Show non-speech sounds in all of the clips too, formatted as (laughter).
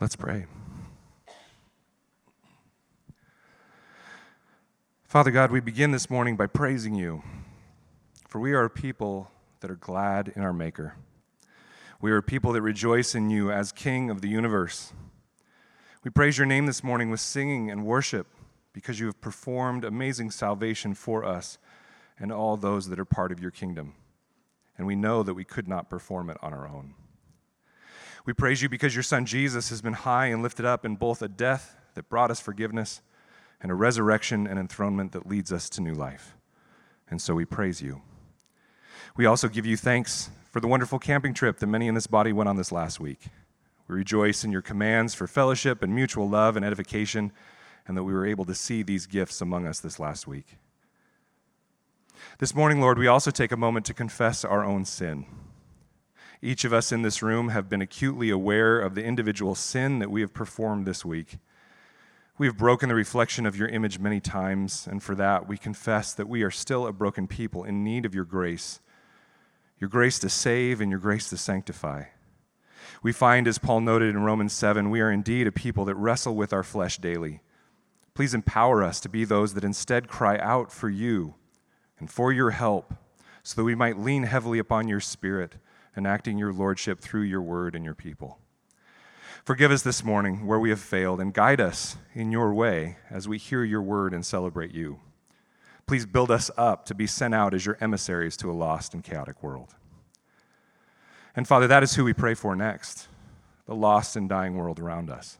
Let's pray. Father God, we begin this morning by praising you, for we are a people that are glad in our Maker. We are a people that rejoice in you as King of the universe. We praise your name this morning with singing and worship because you have performed amazing salvation for us and all those that are part of your kingdom. And we know that we could not perform it on our own. We praise you because your Son Jesus has been high and lifted up in both a death that brought us forgiveness and a resurrection and enthronement that leads us to new life. And so we praise you. We also give you thanks for the wonderful camping trip that many in this body went on this last week. We rejoice in your commands for fellowship and mutual love and edification, and that we were able to see these gifts among us this last week. This morning, Lord, we also take a moment to confess our own sin. Each of us in this room have been acutely aware of the individual sin that we have performed this week. We have broken the reflection of your image many times, and for that we confess that we are still a broken people in need of your grace your grace to save and your grace to sanctify. We find, as Paul noted in Romans 7, we are indeed a people that wrestle with our flesh daily. Please empower us to be those that instead cry out for you and for your help, so that we might lean heavily upon your Spirit, enacting your lordship through your word and your people. Forgive us this morning where we have failed, and guide us in your way as we hear your word and celebrate you. Please build us up to be sent out as your emissaries to a lost and chaotic world. And Father, that is who we pray for next the lost and dying world around us.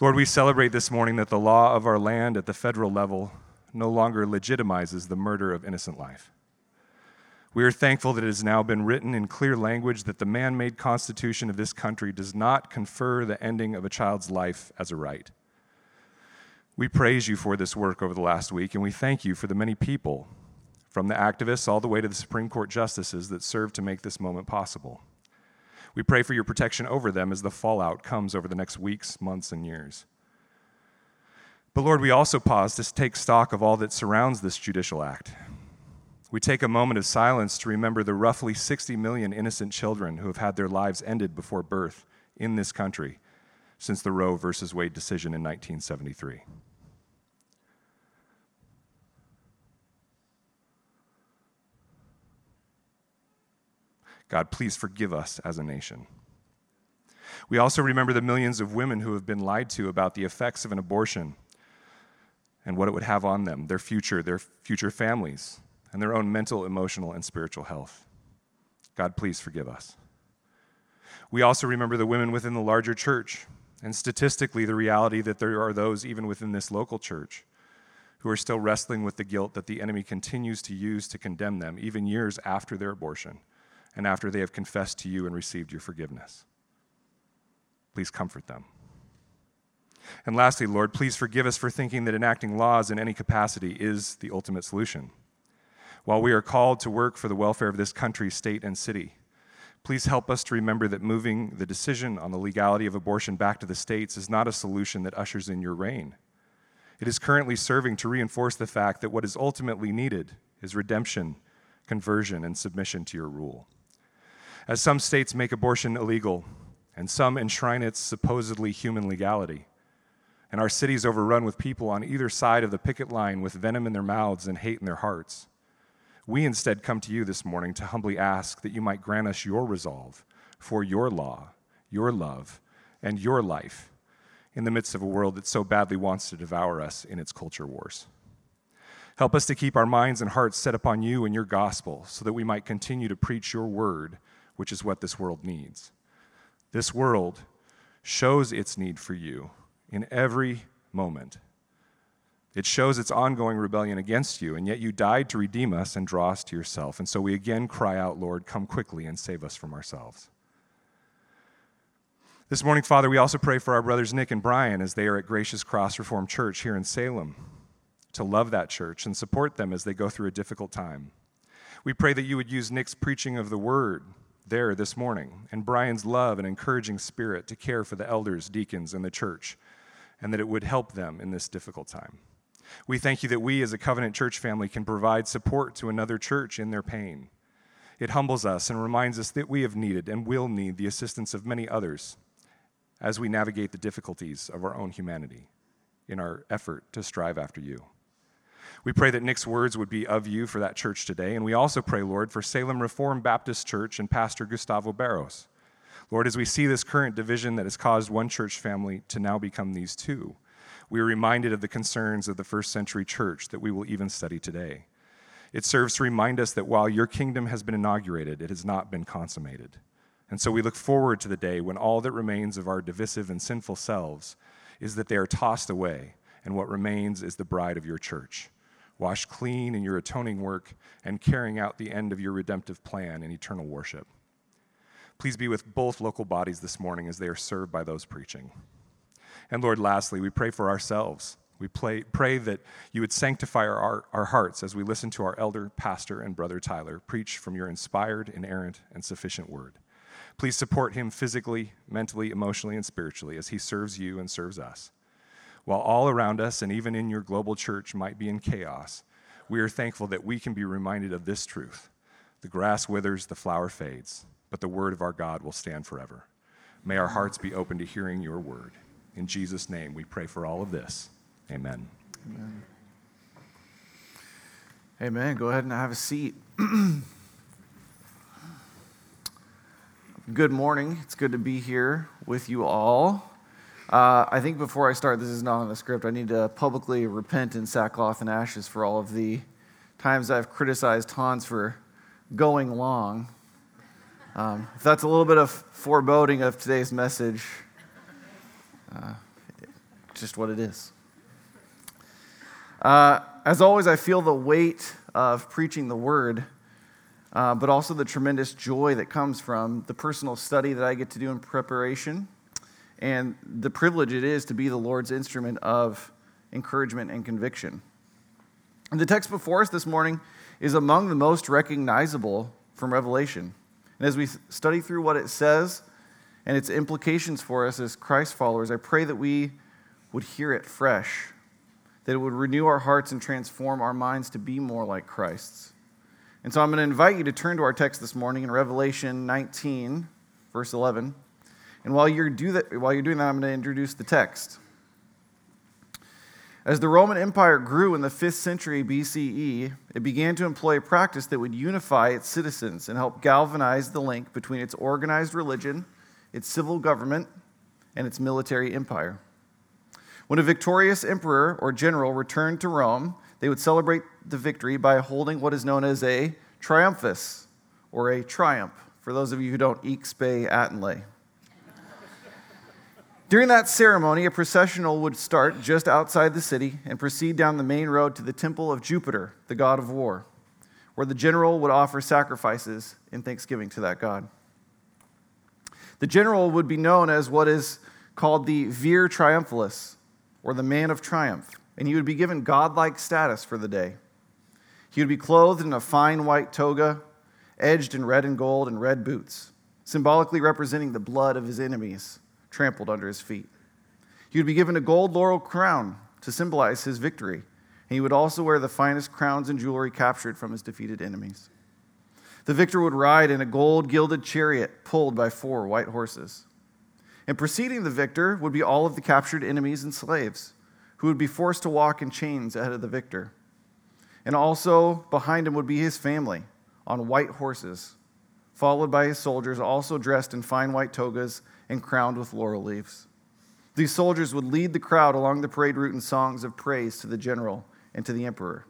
Lord, we celebrate this morning that the law of our land at the federal level no longer legitimizes the murder of innocent life. We are thankful that it has now been written in clear language that the man made constitution of this country does not confer the ending of a child's life as a right. We praise you for this work over the last week, and we thank you for the many people, from the activists all the way to the Supreme Court justices, that served to make this moment possible. We pray for your protection over them as the fallout comes over the next weeks, months, and years. But Lord, we also pause to take stock of all that surrounds this judicial act. We take a moment of silence to remember the roughly 60 million innocent children who have had their lives ended before birth in this country since the Roe versus Wade decision in 1973. God, please forgive us as a nation. We also remember the millions of women who have been lied to about the effects of an abortion and what it would have on them, their future, their future families, and their own mental, emotional, and spiritual health. God, please forgive us. We also remember the women within the larger church, and statistically, the reality that there are those even within this local church who are still wrestling with the guilt that the enemy continues to use to condemn them, even years after their abortion and after they have confessed to you and received your forgiveness. Please comfort them. And lastly, Lord, please forgive us for thinking that enacting laws in any capacity is the ultimate solution. While we are called to work for the welfare of this country, state, and city, please help us to remember that moving the decision on the legality of abortion back to the states is not a solution that ushers in your reign. It is currently serving to reinforce the fact that what is ultimately needed is redemption, conversion, and submission to your rule. As some states make abortion illegal, and some enshrine its supposedly human legality, and our cities overrun with people on either side of the picket line with venom in their mouths and hate in their hearts, we instead come to you this morning to humbly ask that you might grant us your resolve for your law, your love, and your life in the midst of a world that so badly wants to devour us in its culture wars. Help us to keep our minds and hearts set upon you and your gospel so that we might continue to preach your word which is what this world needs. This world shows its need for you in every moment. It shows its ongoing rebellion against you, and yet you died to redeem us and draw us to yourself. And so we again cry out, Lord, come quickly and save us from ourselves. This morning, Father, we also pray for our brothers Nick and Brian as they are at Gracious Cross Reformed Church here in Salem, to love that church and support them as they go through a difficult time. We pray that you would use Nick's preaching of the word there this morning, and Brian's love and encouraging spirit to care for the elders, deacons, and the church, and that it would help them in this difficult time. We thank you that we as a covenant church family can provide support to another church in their pain. It humbles us and reminds us that we have needed and will need the assistance of many others as we navigate the difficulties of our own humanity in our effort to strive after you. We pray that Nick's words would be of you for that church today. And we also pray, Lord, for Salem Reformed Baptist Church and Pastor Gustavo Barros. Lord, as we see this current division that has caused one church family to now become these two, we are reminded of the concerns of the first century church that we will even study today. It serves to remind us that while your kingdom has been inaugurated, it has not been consummated. And so we look forward to the day when all that remains of our divisive and sinful selves is that they are tossed away, and what remains is the bride of your church, washed clean in your atoning work and carrying out the end of your redemptive plan in eternal worship. Please be with both local bodies this morning as they are served by those preaching. And Lord, lastly, we pray for ourselves. We pray, pray that you would sanctify our, our hearts as we listen to our elder, pastor, and brother Tyler preach from your inspired, inerrant, and sufficient word. Please support him physically, mentally, emotionally, and spiritually as he serves you and serves us. While all around us and even in your global church might be in chaos, we are thankful that we can be reminded of this truth the grass withers, the flower fades, but the word of our God will stand forever. May our hearts be open to hearing your word. In Jesus' name, we pray for all of this. Amen. Amen. Amen. Go ahead and have a seat. (clears throat) good morning. It's good to be here with you all. Uh, I think before I start, this is not on the script. I need to publicly repent in sackcloth and ashes for all of the times I've criticized Hans for going long. Um, if that's a little bit of foreboding of today's message, uh, just what it is. Uh, as always, I feel the weight of preaching the word uh, but also the tremendous joy that comes from the personal study that I get to do in preparation and the privilege it is to be the Lord's instrument of encouragement and conviction. And the text before us this morning is among the most recognizable from Revelation. And as we study through what it says and its implications for us as Christ followers, I pray that we would hear it fresh, that it would renew our hearts and transform our minds to be more like Christ's. And so I'm going to invite you to turn to our text this morning in Revelation 19, verse 11. And while you're, do that, while you're doing that, I'm going to introduce the text. As the Roman Empire grew in the 5th century BCE, it began to employ a practice that would unify its citizens and help galvanize the link between its organized religion, its civil government, and its military empire. When a victorious emperor or general returned to Rome, they would celebrate the victory by holding what is known as a triumphus, or a triumph, for those of you who don't ixpe attenlay. During that ceremony, a processional would start just outside the city and proceed down the main road to the temple of Jupiter, the god of war, where the general would offer sacrifices in thanksgiving to that god. The general would be known as what is called the vir triumphalis, or the man of triumph and he would be given godlike status for the day. He would be clothed in a fine white toga, edged in red and gold, and red boots, symbolically representing the blood of his enemies trampled under his feet. He would be given a gold laurel crown to symbolize his victory, and he would also wear the finest crowns and jewelry captured from his defeated enemies. The victor would ride in a gold gilded chariot pulled by four white horses. And preceding the victor would be all of the captured enemies and slaves who would be forced to walk in chains ahead of the victor. And also behind him would be his family on white horses, followed by his soldiers, also dressed in fine white togas and crowned with laurel leaves. These soldiers would lead the crowd along the parade route in songs of praise to the general and to the emperor.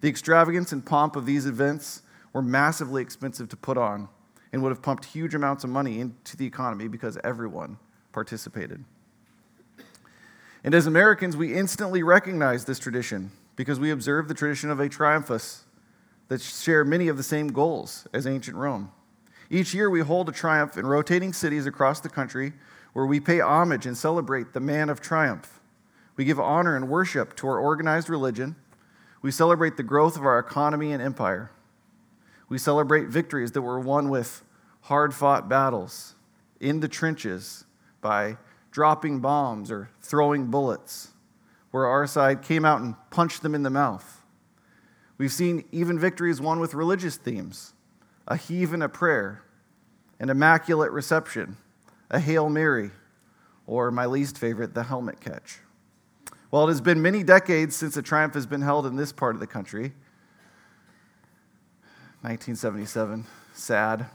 The extravagance and pomp of these events were massively expensive to put on and would have pumped huge amounts of money into the economy because everyone participated. And as Americans, we instantly recognize this tradition because we observe the tradition of a triumphus that share many of the same goals as ancient Rome. Each year, we hold a triumph in rotating cities across the country where we pay homage and celebrate the man of triumph. We give honor and worship to our organized religion. We celebrate the growth of our economy and empire. We celebrate victories that were won with hard fought battles in the trenches by dropping bombs or throwing bullets, where our side came out and punched them in the mouth. We've seen even victories won with religious themes a heave and a prayer, an immaculate reception, a Hail Mary, or my least favorite, the helmet catch. Well, it has been many decades since a triumph has been held in this part of the country. 1977, sad.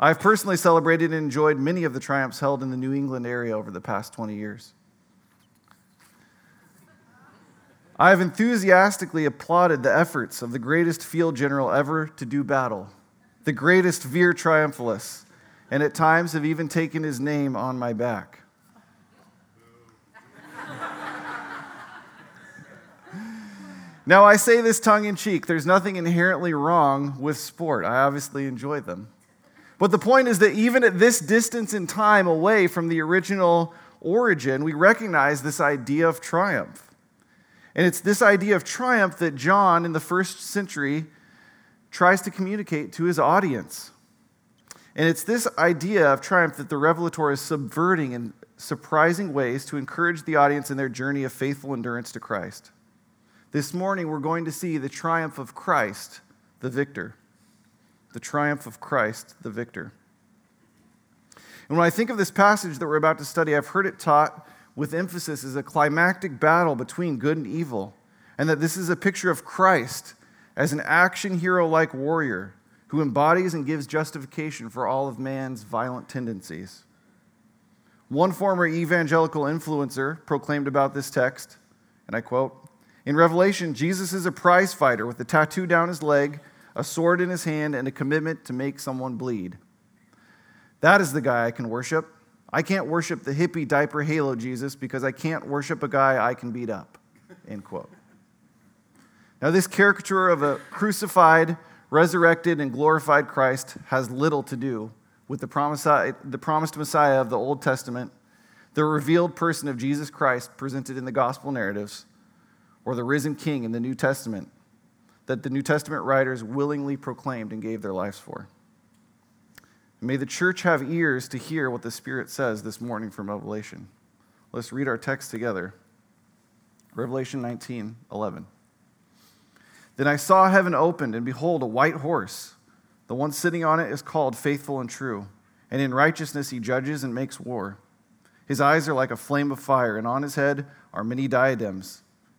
I've personally celebrated and enjoyed many of the triumphs held in the New England area over the past 20 years. I have enthusiastically applauded the efforts of the greatest field general ever to do battle, the greatest vir triumphalis, and at times have even taken his name on my back. Now, I say this tongue in cheek. There's nothing inherently wrong with sport. I obviously enjoy them. But the point is that even at this distance in time away from the original origin, we recognize this idea of triumph. And it's this idea of triumph that John in the first century tries to communicate to his audience. And it's this idea of triumph that the revelator is subverting in surprising ways to encourage the audience in their journey of faithful endurance to Christ. This morning, we're going to see the triumph of Christ, the victor. The triumph of Christ, the victor. And when I think of this passage that we're about to study, I've heard it taught with emphasis as a climactic battle between good and evil, and that this is a picture of Christ as an action hero like warrior who embodies and gives justification for all of man's violent tendencies. One former evangelical influencer proclaimed about this text, and I quote In Revelation, Jesus is a prize fighter with a tattoo down his leg, a sword in his hand, and a commitment to make someone bleed. That is the guy I can worship. I can't worship the hippie diaper halo Jesus because I can't worship a guy I can beat up. End quote. Now, this caricature of a crucified, resurrected, and glorified Christ has little to do with the, the promised Messiah of the Old Testament, the revealed person of Jesus Christ presented in the gospel narratives, or the risen king in the New Testament that the New Testament writers willingly proclaimed and gave their lives for. May the church have ears to hear what the Spirit says this morning from Revelation. Let's read our text together. Revelation 19 11. Then I saw heaven opened, and behold, a white horse. The one sitting on it is called Faithful and True, and in righteousness he judges and makes war. His eyes are like a flame of fire, and on his head are many diadems.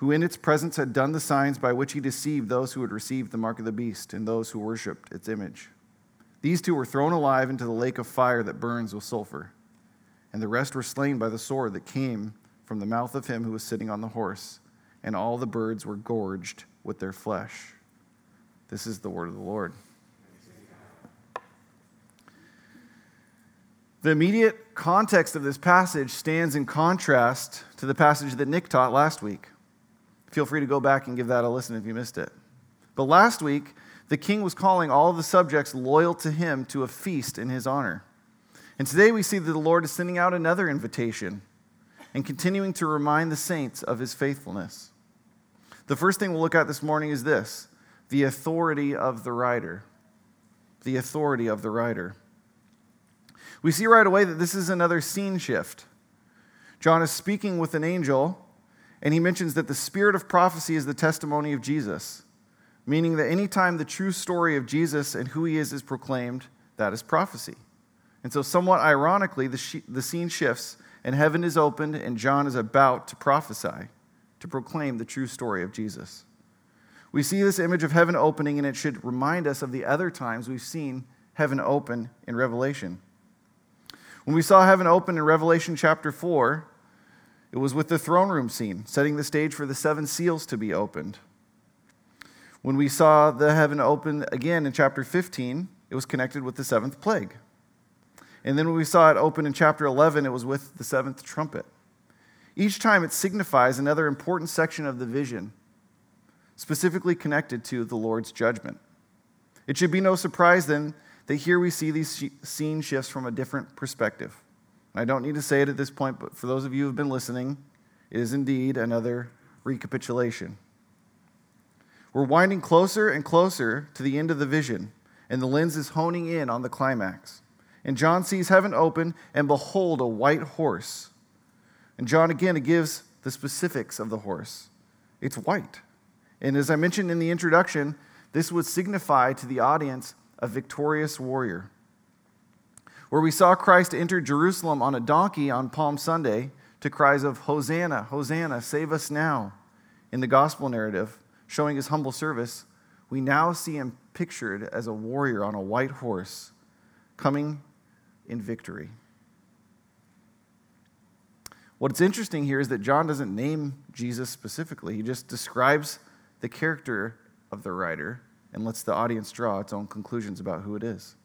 who in its presence had done the signs by which he deceived those who had received the mark of the beast and those who worshipped its image. These two were thrown alive into the lake of fire that burns with sulfur, and the rest were slain by the sword that came from the mouth of him who was sitting on the horse, and all the birds were gorged with their flesh. This is the word of the Lord. The immediate context of this passage stands in contrast to the passage that Nick taught last week. Feel free to go back and give that a listen if you missed it. But last week, the king was calling all of the subjects loyal to him to a feast in his honor. And today we see that the Lord is sending out another invitation and continuing to remind the saints of his faithfulness. The first thing we'll look at this morning is this the authority of the rider. The authority of the rider. We see right away that this is another scene shift. John is speaking with an angel and he mentions that the spirit of prophecy is the testimony of Jesus, meaning that anytime the true story of Jesus and who he is is proclaimed, that is prophecy. And so, somewhat ironically, the, the scene shifts and heaven is opened, and John is about to prophesy, to proclaim the true story of Jesus. We see this image of heaven opening, and it should remind us of the other times we've seen heaven open in Revelation. When we saw heaven open in Revelation chapter 4, it was with the throne room scene, setting the stage for the seven seals to be opened. When we saw the heaven open again in chapter 15, it was connected with the seventh plague. And then when we saw it open in chapter 11, it was with the seventh trumpet. Each time it signifies another important section of the vision, specifically connected to the Lord's judgment. It should be no surprise then that here we see these scene shifts from a different perspective. I don't need to say it at this point, but for those of you who have been listening, it is indeed another recapitulation. We're winding closer and closer to the end of the vision, and the lens is honing in on the climax. And John sees heaven open, and behold, a white horse. And John again gives the specifics of the horse it's white. And as I mentioned in the introduction, this would signify to the audience a victorious warrior. Where we saw Christ enter Jerusalem on a donkey on Palm Sunday to cries of, Hosanna, Hosanna, save us now, in the gospel narrative, showing his humble service, we now see him pictured as a warrior on a white horse coming in victory. What's interesting here is that John doesn't name Jesus specifically, he just describes the character of the rider and lets the audience draw its own conclusions about who it is.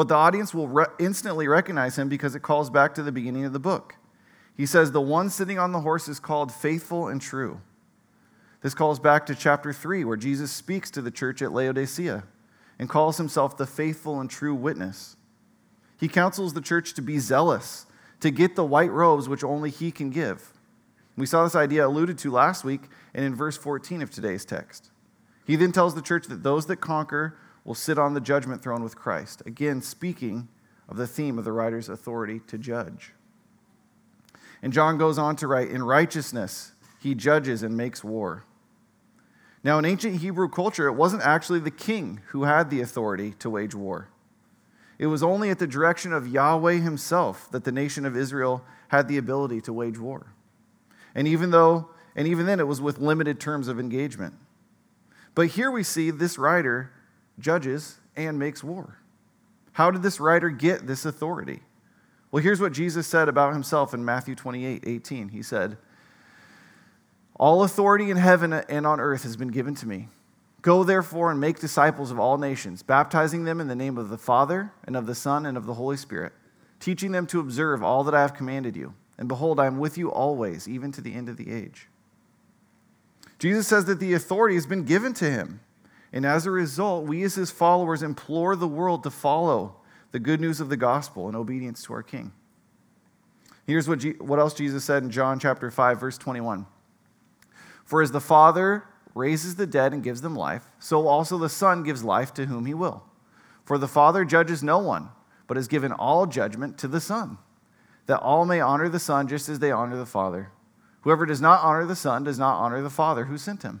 But the audience will re- instantly recognize him because it calls back to the beginning of the book. He says, The one sitting on the horse is called faithful and true. This calls back to chapter 3, where Jesus speaks to the church at Laodicea and calls himself the faithful and true witness. He counsels the church to be zealous, to get the white robes which only he can give. We saw this idea alluded to last week and in verse 14 of today's text. He then tells the church that those that conquer will sit on the judgment throne with Christ, again, speaking of the theme of the rider's authority to judge. And John goes on to write In righteousness, he judges and makes war. Now, in ancient Hebrew culture, it wasn't actually the king who had the authority to wage war. It was only at the direction of Yahweh himself that the nation of Israel had the ability to wage war. And even though, and even then, it was with limited terms of engagement. But here we see this rider judges and makes war. How did this rider get this authority? Well, here's what Jesus said about himself in Matthew 28 18. He said, all authority in heaven and on earth has been given to me. Go therefore and make disciples of all nations, baptizing them in the name of the Father, and of the Son, and of the Holy Spirit, teaching them to observe all that I have commanded you. And behold, I am with you always, even to the end of the age. Jesus says that the authority has been given to him. And as a result, we as his followers implore the world to follow the good news of the gospel in obedience to our King. Here's what, what else Jesus said in John chapter 5, verse 21. For as the Father raises the dead and gives them life, so also the Son gives life to whom he will. For the Father judges no one, but has given all judgment to the Son, that all may honor the Son just as they honor the Father. Whoever does not honor the Son does not honor the Father who sent him.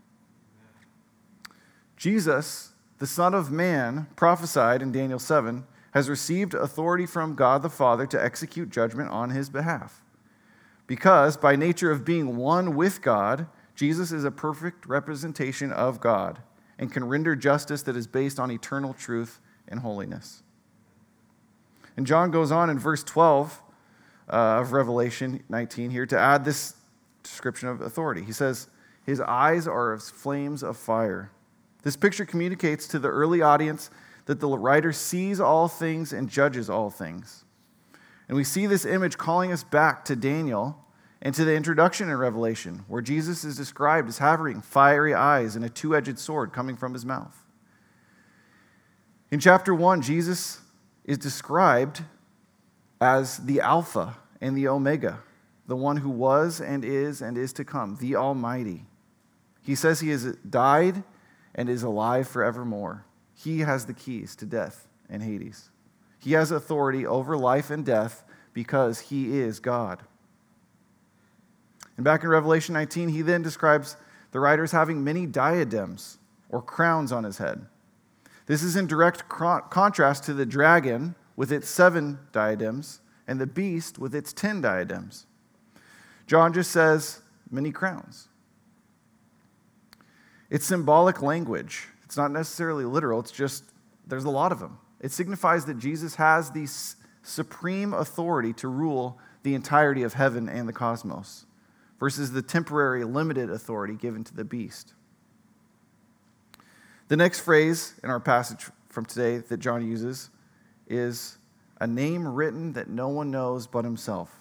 Jesus, the Son of Man, prophesied in Daniel 7, has received authority from God the Father to execute judgment on his behalf. Because, by nature of being one with God, Jesus is a perfect representation of God and can render justice that is based on eternal truth and holiness. And John goes on in verse 12 uh, of Revelation 19 here to add this description of authority. He says, His eyes are as flames of fire. This picture communicates to the early audience that the rider sees all things and judges all things. And we see this image calling us back to Daniel and to the introduction in Revelation, where Jesus is described as having fiery eyes and a two edged sword coming from his mouth. In chapter 1, Jesus is described as the Alpha and the Omega, the one who was and is and is to come, the Almighty. He says he has died and is alive forevermore. He has the keys to death and Hades. He has authority over life and death because he is God. And back in Revelation 19, he then describes the rider as having many diadems or crowns on his head. This is in direct contrast to the dragon with its seven diadems and the beast with its ten diadems. John just says, many crowns. It's symbolic language. It's not necessarily literal, it's just there's a lot of them. It signifies that Jesus has the supreme authority to rule the entirety of heaven and the cosmos versus the temporary, limited authority given to the beast. The next phrase in our passage from today that John uses is a name written that no one knows but himself.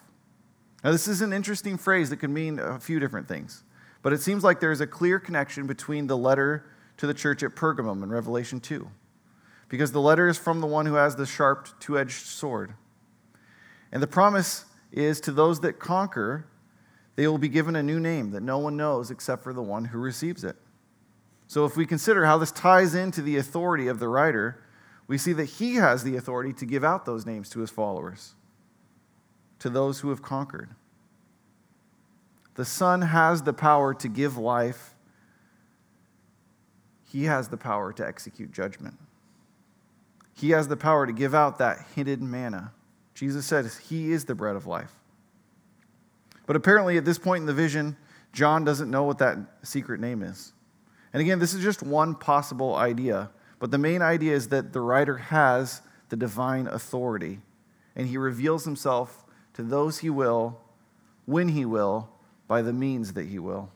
Now, this is an interesting phrase that can mean a few different things, but it seems like there's a clear connection between the letter to the church at Pergamum in Revelation 2, because the letter is from the one who has the sharp, two edged sword. And the promise is to those that conquer they will be given a new name that no one knows except for the one who receives it. So, if we consider how this ties into the authority of the rider, we see that he has the authority to give out those names to his followers, to those who have conquered. The Son has the power to give life, he has the power to execute judgment. He has the power to give out that hidden manna. Jesus says He is the bread of life. But apparently, at this point in the vision, John doesn't know what that secret name is. And again, this is just one possible idea, but the main idea is that the rider has the divine authority, and he reveals himself to those he will, when he will, by the means that he will.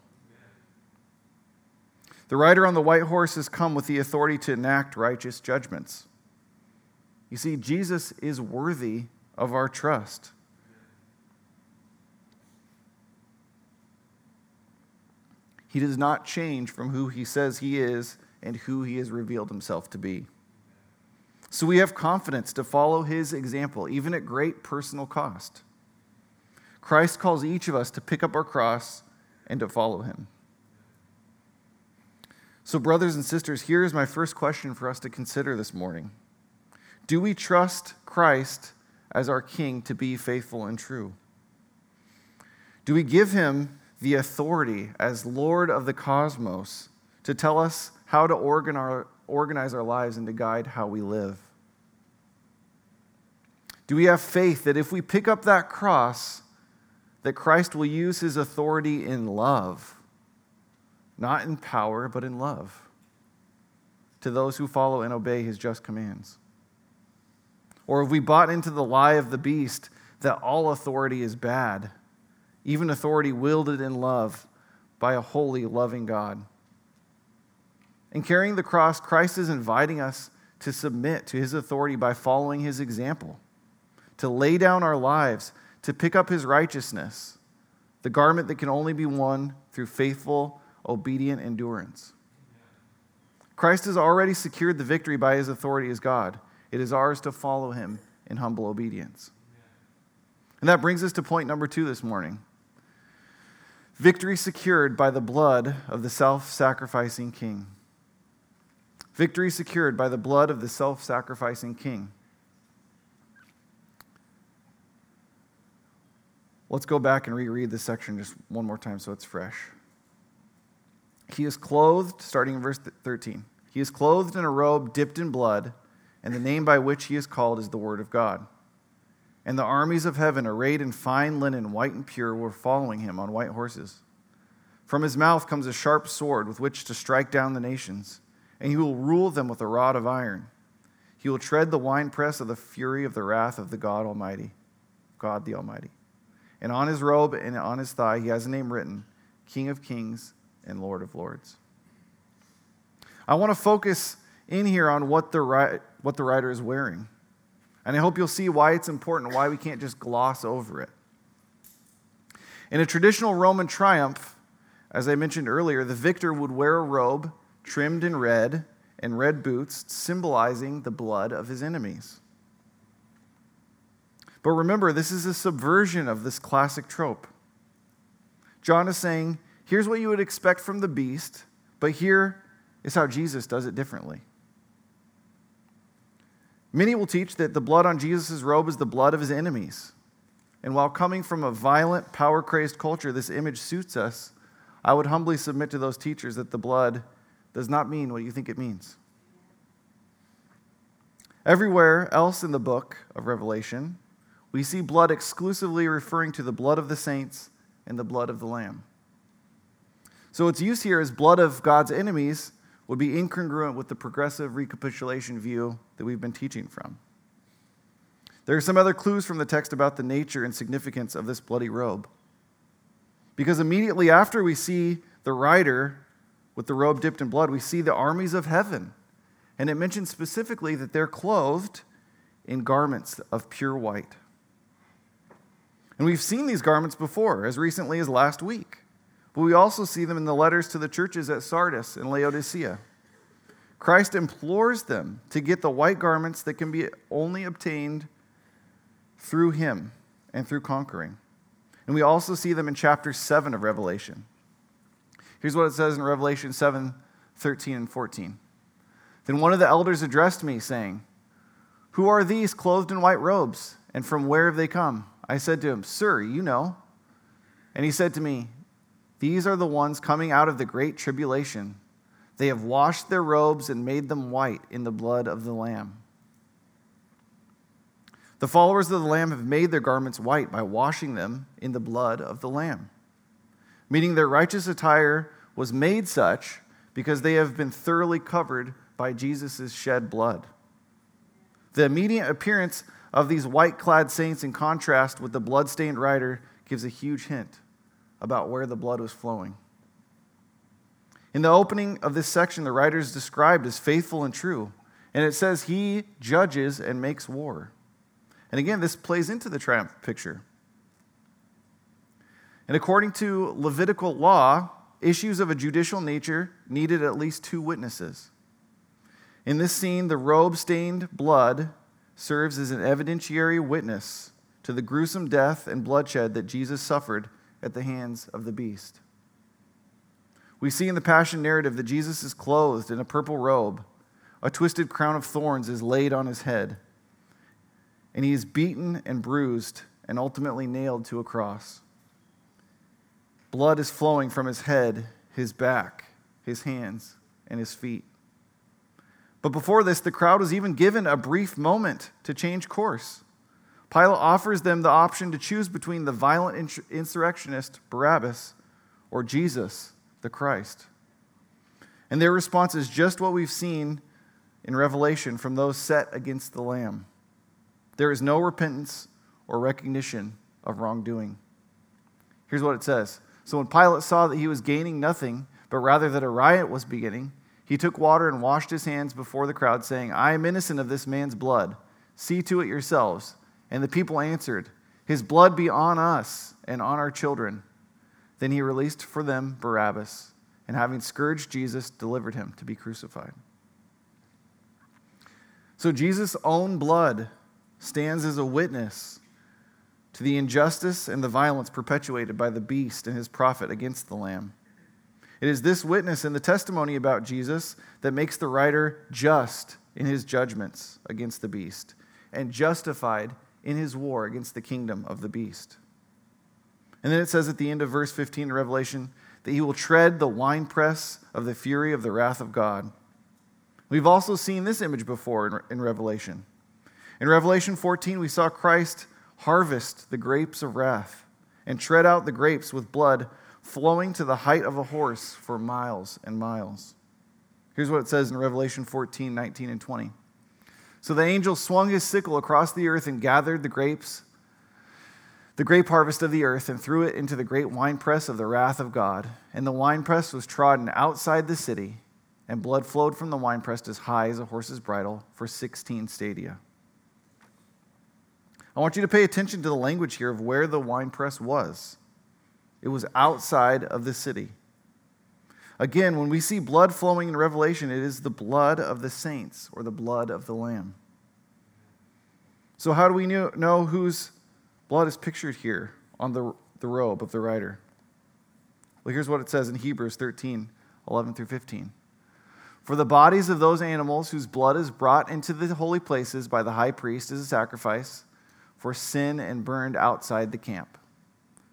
The rider on the white horse has come with the authority to enact righteous judgments. You see, Jesus is worthy of our trust. He does not change from who he says he is and who he has revealed himself to be. So we have confidence to follow his example, even at great personal cost. Christ calls each of us to pick up our cross and to follow him. So, brothers and sisters, here is my first question for us to consider this morning Do we trust Christ as our King to be faithful and true? Do we give him the authority as Lord of the cosmos to tell us how to organize our lives and to guide how we live? Do we have faith that if we pick up that cross, that Christ will use his authority in love, not in power, but in love, to those who follow and obey his just commands? Or have we bought into the lie of the beast that all authority is bad? even authority wielded in love by a holy, loving God. In carrying the cross, Christ is inviting us to submit to his authority by following his example, to lay down our lives, to pick up his righteousness, the garment that can only be won through faithful, obedient endurance. Christ has already secured the victory by his authority as God. It is ours to follow him in humble obedience. And that brings us to point number two this morning. Victory secured by the blood of the self sacrificing king. Victory secured by the blood of the self sacrificing king. Let's go back and reread this section just one more time so it's fresh. He is clothed, starting in verse 13. He is clothed in a robe dipped in blood, and the name by which he is called is the Word of God. And the armies of heaven, arrayed in fine linen, white and pure, were following him on white horses. From his mouth comes a sharp sword with which to strike down the nations, and he will rule them with a rod of iron. He will tread the winepress of the fury of the wrath of the God Almighty, God the Almighty. And on his robe and on his thigh he has a name written King of Kings and Lord of Lords. I want to focus in here on what the, what the rider is wearing. And I hope you'll see why it's important, why we can't just gloss over it. In a traditional Roman triumph, as I mentioned earlier, the victor would wear a robe trimmed in red and red boots, symbolizing the blood of his enemies. But remember, this is a subversion of this classic trope. John is saying, here's what you would expect from the beast, but here is how Jesus does it differently. Many will teach that the blood on Jesus' robe is the blood of his enemies. And while coming from a violent, power crazed culture, this image suits us, I would humbly submit to those teachers that the blood does not mean what you think it means. Everywhere else in the book of Revelation, we see blood exclusively referring to the blood of the saints and the blood of the Lamb. So its use here as blood of God's enemies would be incongruent with the progressive recapitulation view that we've been teaching from. There are some other clues from the text about the nature and significance of this bloody robe. Because immediately after we see the rider with the robe dipped in blood, we see the armies of heaven. And it mentions specifically that they're clothed in garments of pure white. And we've seen these garments before, as recently as last week. But we also see them in the letters to the churches at Sardis and Laodicea. Christ implores them to get the white garments that can be only obtained through him and through conquering. And we also see them in chapter 7 of Revelation. Here's what it says in Revelation 7 13 and 14. Then one of the elders addressed me, saying, Who are these clothed in white robes, and from where have they come? I said to him, Sir, you know. And he said to me, These are the ones coming out of the great tribulation. They have washed their robes and made them white in the blood of the Lamb. The followers of the Lamb have made their garments white by washing them in the blood of the Lamb, meaning their righteous attire was made such because they have been thoroughly covered by Jesus' shed blood. The immediate appearance of these white clad saints, in contrast with the blood-stained rider, gives a huge hint about where the blood was flowing. In the opening of this section, the rider is described as faithful and true, and it says he judges and makes war. And again, this plays into the triumph picture. And according to Levitical law, issues of a judicial nature needed at least two witnesses. In this scene, the robe stained blood serves as an evidentiary witness to the gruesome death and bloodshed that Jesus suffered at the hands of the beast. We see in the Passion narrative that Jesus is clothed in a purple robe, a twisted crown of thorns is laid on his head, and he is beaten and bruised and ultimately nailed to a cross. Blood is flowing from his head, his back, his hands, and his feet. But before this, the crowd was even given a brief moment to change course. Pilate offers them the option to choose between the violent insurrectionist Barabbas or Jesus, the Christ. And their response is just what we've seen in Revelation from those set against the Lamb. There is no repentance or recognition of wrongdoing. Here's what it says So when Pilate saw that he was gaining nothing, but rather that a riot was beginning, he took water and washed his hands before the crowd, saying, I am innocent of this man's blood. See to it yourselves. And the people answered, His blood be on us and on our children. Then he released for them Barabbas, and having scourged Jesus, delivered him to be crucified. So Jesus' own blood stands as a witness to the injustice and the violence perpetuated by the beast and his prophet against the Lamb. It is this witness and the testimony about Jesus that makes the rider just in his judgments against the beast and justified in his war against the kingdom of the beast. And then it says at the end of verse 15 in Revelation that he will tread the winepress of the fury of the wrath of God. We've also seen this image before in, Revelation. In Revelation 14, we saw Christ harvest the grapes of wrath and tread out the grapes with blood flowing to the height of a horse for miles and miles. Here's what it says in Revelation 14, 19, and 20. So the angel swung his sickle across the earth and gathered the grapes, the grape harvest of the earth, and threw it into the great winepress of the wrath of God. And the winepress was trodden outside the city, and blood flowed from the winepress as high as a horse's bridle for 16 stadia. I want you to pay attention to the language here of where the winepress was. It was outside of the city. Again, when we see blood flowing in Revelation, it is the blood of the saints or the blood of the Lamb. So, how do we know whose blood is pictured here on the, the robe of the rider? Well, here's what it says in Hebrews 13 11 through 15. For the bodies of those animals whose blood is brought into the holy places by the high priest as a sacrifice, for sin and burned outside the camp.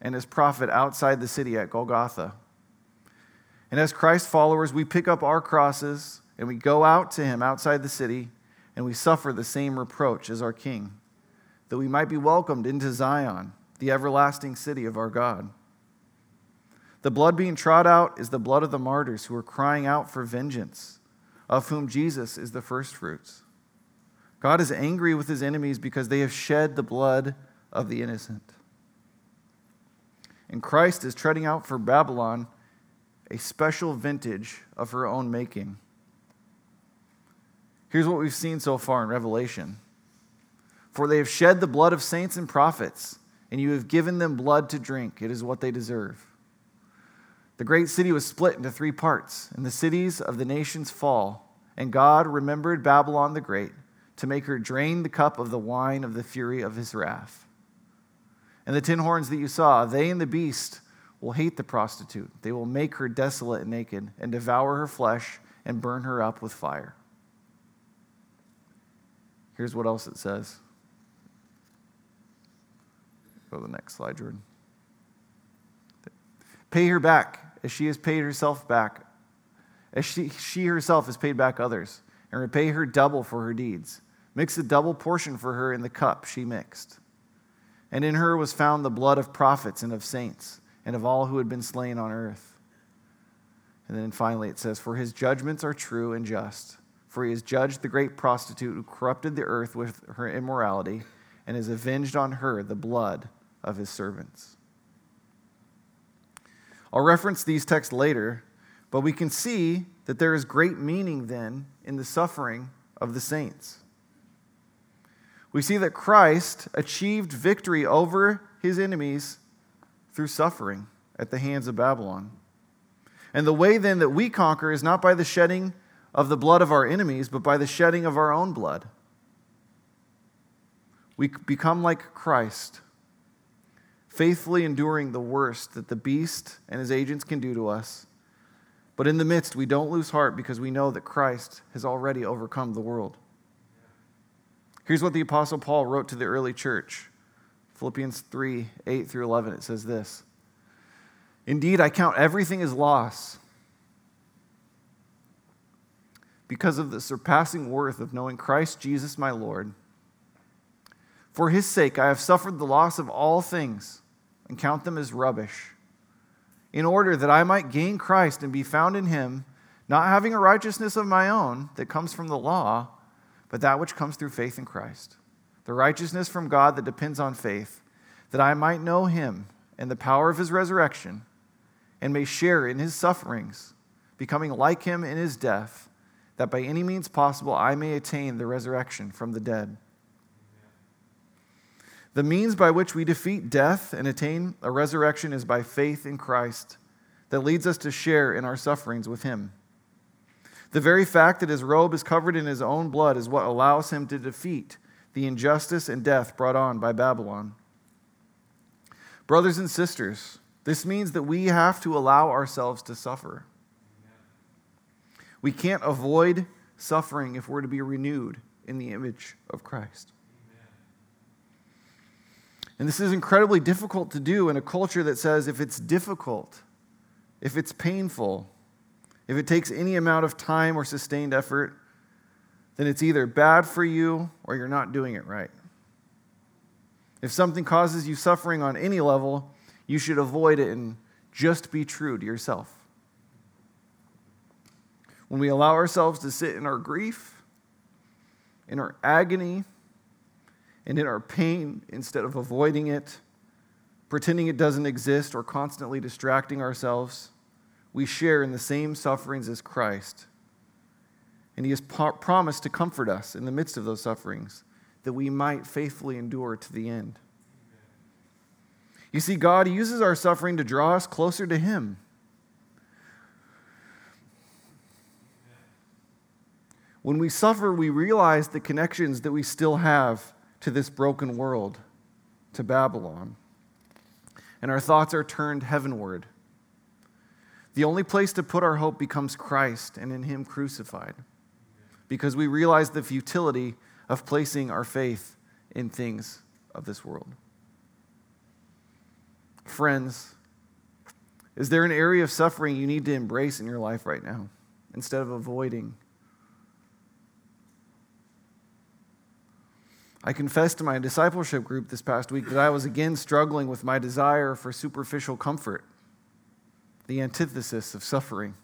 and his prophet outside the city at Golgotha. And as Christ followers, we pick up our crosses and we go out to him outside the city and we suffer the same reproach as our king, that we might be welcomed into Zion, the everlasting city of our God. The blood being trod out is the blood of the martyrs who are crying out for vengeance, of whom Jesus is the firstfruits. God is angry with his enemies because they have shed the blood of the innocent. And Christ is treading out for Babylon a special vintage of her own making. Here's what we've seen so far in Revelation For they have shed the blood of saints and prophets, and you have given them blood to drink. It is what they deserve. The great city was split into three parts, and the cities of the nations fall. And God remembered Babylon the Great to make her drain the cup of the wine of the fury of his wrath. And the ten horns that you saw, they and the beast will hate the prostitute. They will make her desolate and naked, and devour her flesh, and burn her up with fire. Here's what else it says. Go to the next slide, Jordan. Pay her back as she has paid herself back, as she, she herself has paid back others, and repay her double for her deeds. Mix a double portion for her in the cup she mixed. And in her was found the blood of prophets and of saints and of all who had been slain on earth. And then finally it says, For his judgments are true and just. For he has judged the great prostitute who corrupted the earth with her immorality and has avenged on her the blood of his servants. I'll reference these texts later, but we can see that there is great meaning then in the suffering of the saints we see that Christ achieved victory over his enemies through suffering at the hands of Babylon. And the way then that we conquer is not by the shedding of the blood of our enemies, but by the shedding of our own blood. We become like Christ, faithfully enduring the worst that the beast and his agents can do to us. But in the midst, we don't lose heart because we know that Christ has already overcome the world. Here's what the Apostle Paul wrote to the early church Philippians 3 8 through 11. It says this Indeed, I count everything as loss because of the surpassing worth of knowing Christ Jesus my Lord. For his sake, I have suffered the loss of all things and count them as rubbish, in order that I might gain Christ and be found in him, not having a righteousness of my own that comes from the law but that which comes through faith in Christ, the righteousness from God that depends on faith, that I might know him and the power of his resurrection, and may share in his sufferings, becoming like him in his death, that by any means possible I may attain the resurrection from the dead. The means by which we defeat death and attain a resurrection is by faith in Christ that leads us to share in our sufferings with him. The very fact that his robe is covered in his own blood is what allows him to defeat the injustice and death brought on by Babylon. Brothers and sisters, this means that we have to allow ourselves to suffer. We can't avoid suffering if we're to be renewed in the image of Christ. And this is incredibly difficult to do in a culture that says if it's difficult, if it's painful, if it takes any amount of time or sustained effort, then it's either bad for you or you're not doing it right. If something causes you suffering on any level, you should avoid it and just be true to yourself. When we allow ourselves to sit in our grief, in our agony, and in our pain instead of avoiding it, pretending it doesn't exist, or constantly distracting ourselves, we share in the same sufferings as Christ. And he has promised to comfort us in the midst of those sufferings, that we might faithfully endure to the end. You see, God uses our suffering to draw us closer to Him. When we suffer, we realize the connections that we still have to this broken world, to Babylon. And our thoughts are turned heavenward. The only place to put our hope becomes Christ and in Him crucified, because we realize the futility of placing our faith in things of this world. Friends, is there an area of suffering you need to embrace in your life right now instead of avoiding? I confessed to my discipleship group this past week that I was again struggling with my desire for superficial comfort, the antithesis of suffering.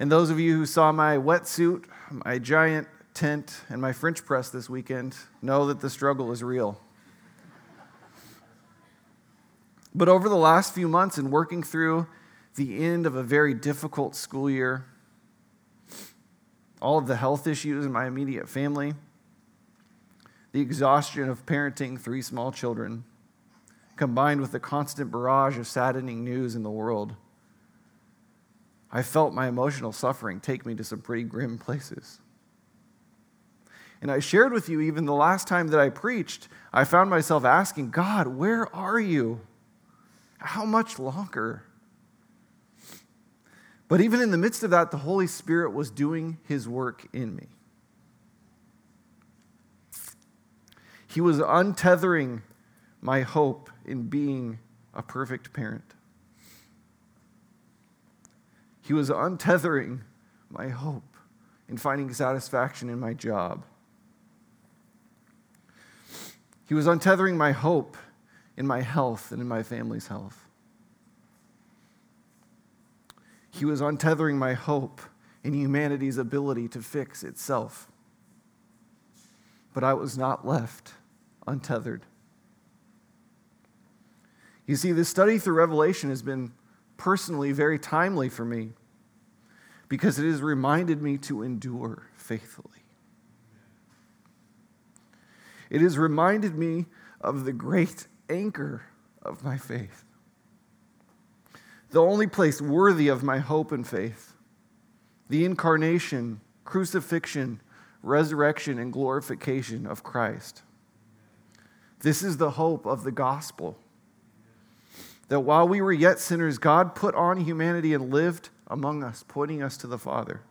And those of you who saw my wetsuit, my giant tent, and my French press this weekend know that the struggle is real. But over the last few months, in working through the end of a very difficult school year, all of the health issues in my immediate family, the exhaustion of parenting three small children, combined with the constant barrage of saddening news in the world, I felt my emotional suffering take me to some pretty grim places. And I shared with you, even the last time that I preached, I found myself asking, God, where are you? How much longer? But even in the midst of that, the Holy Spirit was doing his work in me. He was untethering my hope in being a perfect parent. He was untethering my hope in finding satisfaction in my job. He was untethering my hope in my health and in my family's health. He was untethering my hope in humanity's ability to fix itself. But I was not left untethered. You see, this study through Revelation has been personally very timely for me because it has reminded me to endure faithfully. It has reminded me of the great anchor of my faith. The only place worthy of my hope and faith. The incarnation, crucifixion, resurrection, and glorification of Christ. This is the hope of the gospel. That while we were yet sinners, God put on humanity and lived among us, pointing us to the Father.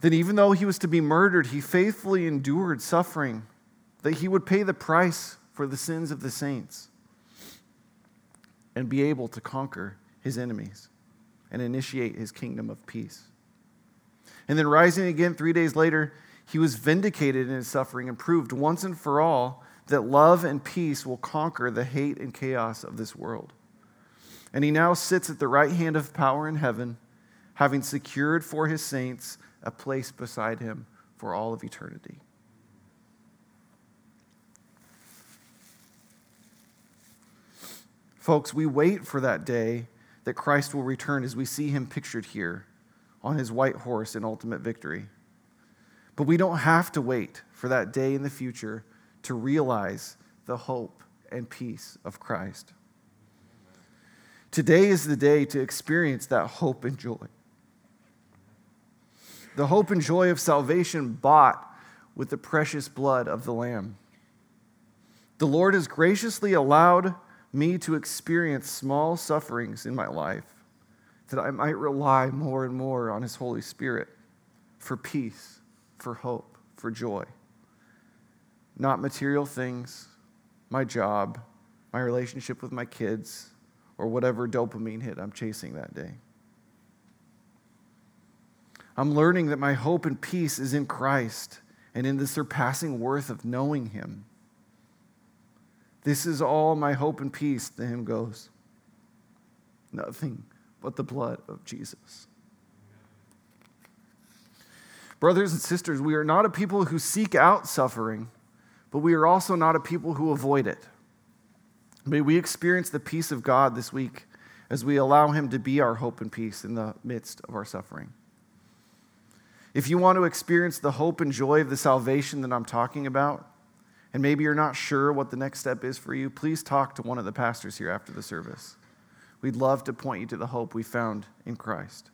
That even though he was to be murdered, he faithfully endured suffering that he would pay the price for the sins of the saints and be able to conquer his enemies and initiate his kingdom of peace. And then rising again three days later, he was vindicated in his suffering and proved once and for all that love and peace will conquer the hate and chaos of this world. And he now sits at the right hand of power in heaven, having secured for his saints a place beside him for all of eternity. Folks, we wait for that day that Christ will return as we see him pictured here on his white horse in ultimate victory. But we don't have to wait for that day in the future to realize the hope and peace of Christ. Today is the day to experience that hope and joy. The hope and joy of salvation bought with the precious blood of the Lamb. The Lord has graciously allowed me to experience small sufferings in my life that I might rely more and more on His Holy Spirit for peace, for hope, for joy. Not material things, my job, my relationship with my kids, or whatever dopamine hit I'm chasing that day. I'm learning that my hope and peace is in Christ and in the surpassing worth of knowing Him. This is all my hope and peace to him goes. Nothing but the blood of Jesus. Brothers and sisters, we are not a people who seek out suffering, but we are also not a people who avoid it. May we experience the peace of God this week as we allow Him to be our hope and peace in the midst of our suffering. If you want to experience the hope and joy of the salvation that I'm talking about, and maybe you're not sure what the next step is for you, please talk to one of the pastors here after the service. We'd love to point you to the hope we found in Christ.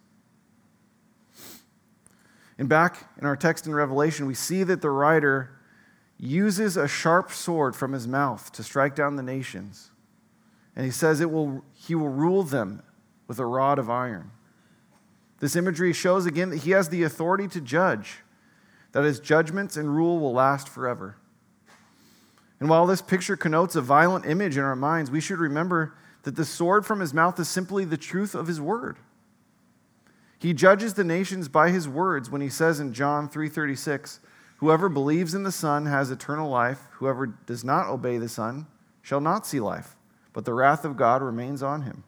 And back in our text in Revelation, we see that the rider uses a sharp sword from his mouth to strike down the nations. And he says it will, he will rule them with a rod of iron. This imagery shows again that he has the authority to judge, that his judgments and rule will last forever. And while this picture connotes a violent image in our minds, we should remember that the sword from his mouth is simply the truth of his word. He judges the nations by his words when he says in John 3:36, "Whoever believes in the Son has eternal life; whoever does not obey the Son shall not see life, but the wrath of God remains on him."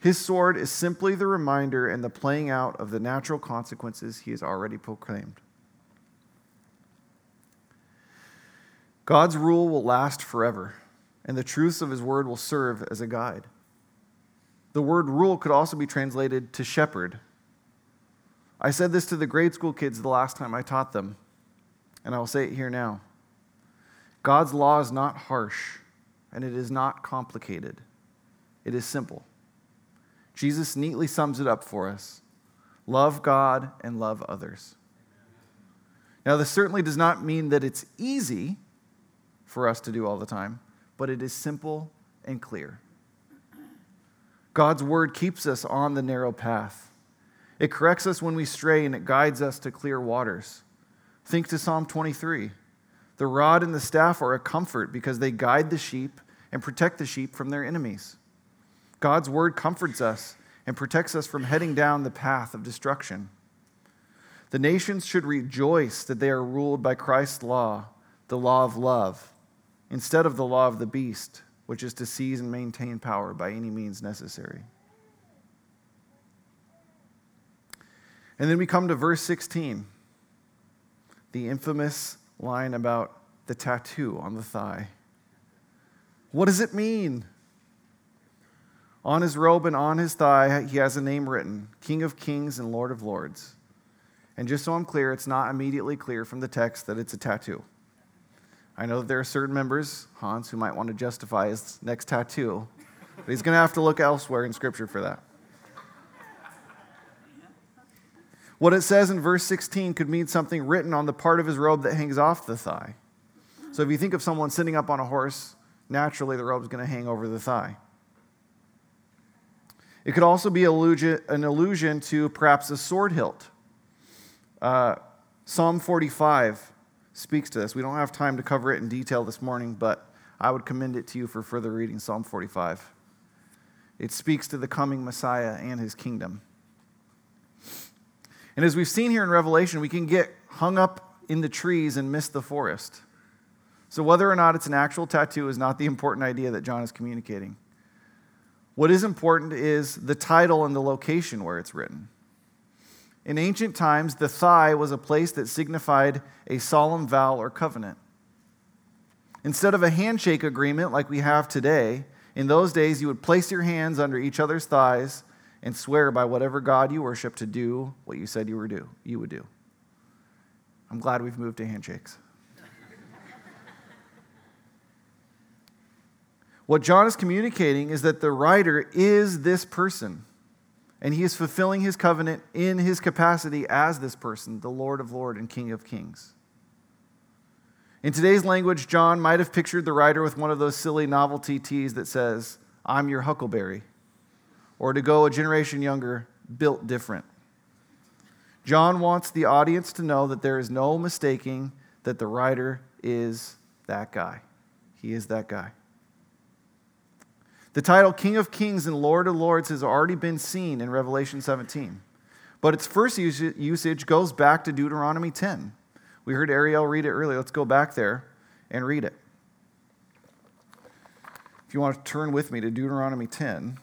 His sword is simply the reminder and the playing out of the natural consequences he has already proclaimed. God's rule will last forever, and the truths of his word will serve as a guide. The word rule could also be translated to shepherd. I said this to the grade school kids the last time I taught them, and I will say it here now. God's law is not harsh, and it is not complicated. It is simple. Jesus neatly sums it up for us love God and love others. Now, this certainly does not mean that it's easy for us to do all the time, but it is simple and clear. God's word keeps us on the narrow path. It corrects us when we stray and it guides us to clear waters. Think to Psalm 23. The rod and the staff are a comfort because they guide the sheep and protect the sheep from their enemies. God's word comforts us and protects us from heading down the path of destruction. The nations should rejoice that they are ruled by Christ's law, the law of love, instead of the law of the beast, which is to seize and maintain power by any means necessary. And then we come to verse 16, the infamous line about the tattoo on the thigh. What does it mean? On his robe and on his thigh, he has a name written King of Kings and Lord of Lords. And just so I'm clear, it's not immediately clear from the text that it's a tattoo. I know that there are certain members, Hans, who might want to justify his next tattoo, but he's going to have to look elsewhere in Scripture for that. What it says in verse 16 could mean something written on the part of his robe that hangs off the thigh. So if you think of someone sitting up on a horse, naturally the robe is going to hang over the thigh. It could also be an allusion to perhaps a sword hilt. Uh, Psalm 45 speaks to this. We don't have time to cover it in detail this morning, but I would commend it to you for further reading Psalm 45. It speaks to the coming Messiah and his kingdom. And as we've seen here in Revelation, we can get hung up in the trees and miss the forest. So, whether or not it's an actual tattoo is not the important idea that John is communicating. What is important is the title and the location where it's written. In ancient times, the thigh was a place that signified a solemn vow or covenant. Instead of a handshake agreement like we have today, in those days you would place your hands under each other's thighs and swear by whatever God you worship to do what you said you, were do, you would do. I'm glad we've moved to handshakes. what John is communicating is that the rider is this person and he is fulfilling his covenant in his capacity as this person, the Lord of Lords and King of Kings. In today's language, John might have pictured the rider with one of those silly novelty tees that says, I'm your huckleberry, or to go a generation younger, built different. John wants the audience to know that there is no mistaking that the rider is that guy. He is that guy. The title King of Kings and Lord of Lords has already been seen in Revelation 17, but its first usage goes back to Deuteronomy 10. We heard Ariel read it earlier. Let's go back there and read it. If you want to turn with me to Deuteronomy 10.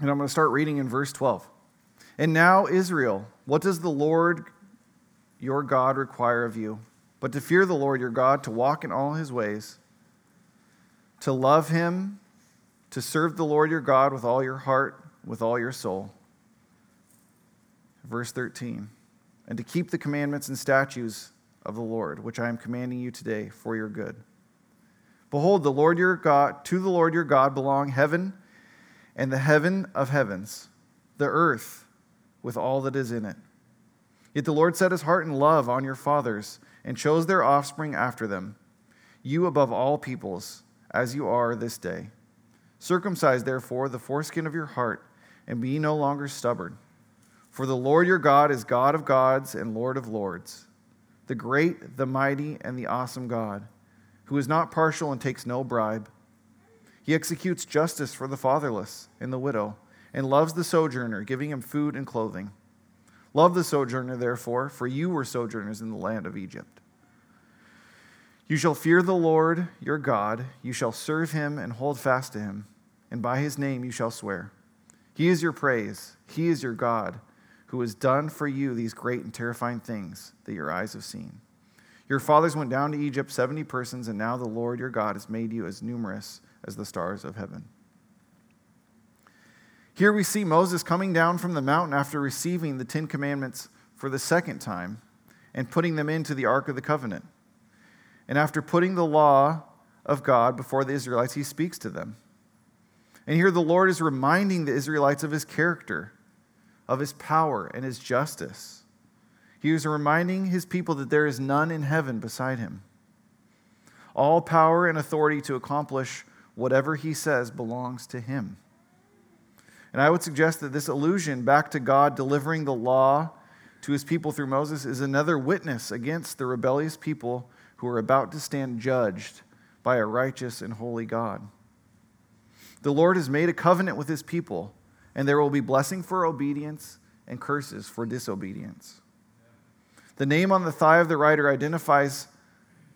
And I'm going to start reading in verse 12. And now, Israel, what does the Lord your God require of you? but to fear the Lord your God, to walk in all his ways, to love him, to serve the Lord your God with all your heart, with all your soul. Verse 13 and to keep the commandments and statutes of the Lord, which I am commanding you today for your good. Behold, the Lord your God, to the Lord your God belong heaven and the heaven of heavens, the earth with all that is in it. Yet the Lord set his heart in love on your fathers and chose their offspring after them, you above all peoples, as you are this day. Circumcise, therefore, the foreskin of your heart, and be no longer stubborn. For the Lord your God is God of gods and Lord of lords, the great, the mighty, and the awesome God, who is not partial and takes no bribe. He executes justice for the fatherless and the widow, and loves the sojourner, giving him food and clothing. Love the sojourner, therefore, for you were sojourners in the land of Egypt. You shall fear the Lord your God, you shall serve him and hold fast to him, and by his name you shall swear. He is your praise, he is your God, who has done for you these great and terrifying things that your eyes have seen. Your fathers went down to Egypt, 70 persons, and now the Lord your God has made you as numerous as the stars of heaven. Here we see Moses coming down from the mountain after receiving the Ten Commandments for the second time and putting them into the Ark of the Covenant. And after putting the law of God before the Israelites, he speaks to them. And here the Lord is reminding the Israelites of his character, of his power, and his justice. He is reminding his people that there is none in heaven beside him. All power and authority to accomplish whatever he says belongs to him. And I would suggest that this allusion back to God delivering the law to his people through Moses is another witness against the rebellious people who are about to stand judged by a righteous and holy God. The Lord has made a covenant with his people, and there will be blessing for obedience and curses for disobedience. The name on the thigh of the rider identifies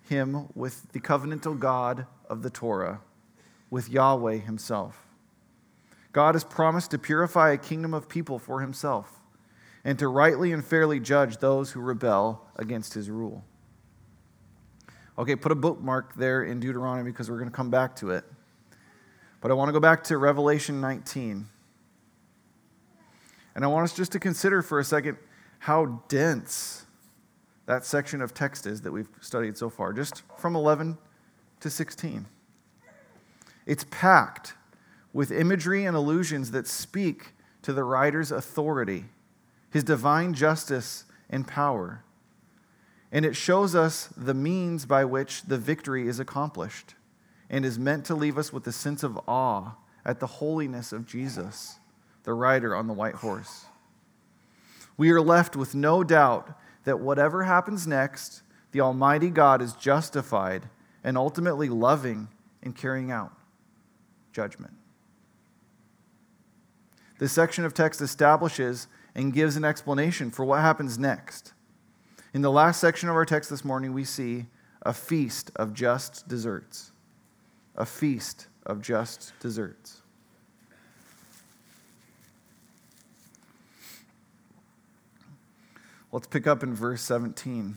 him with the covenantal God of the Torah, with Yahweh himself. God has promised to purify a kingdom of people for himself and to rightly and fairly judge those who rebel against his rule. Okay, put a bookmark there in Deuteronomy because we're going to come back to it. But I want to go back to Revelation 19. And I want us just to consider for a second how dense that section of text is that we've studied so far, just from 11 to 16. It's packed with imagery and allusions that speak to the rider's authority, his divine justice and power and it shows us the means by which the victory is accomplished and is meant to leave us with a sense of awe at the holiness of Jesus, the rider on the white horse. We are left with no doubt that whatever happens next, the Almighty God is justified and ultimately loving in carrying out judgment. This section of text establishes and gives an explanation for what happens next. In the last section of our text this morning, we see a feast of just desserts. A feast of just desserts. Let's pick up in verse 17.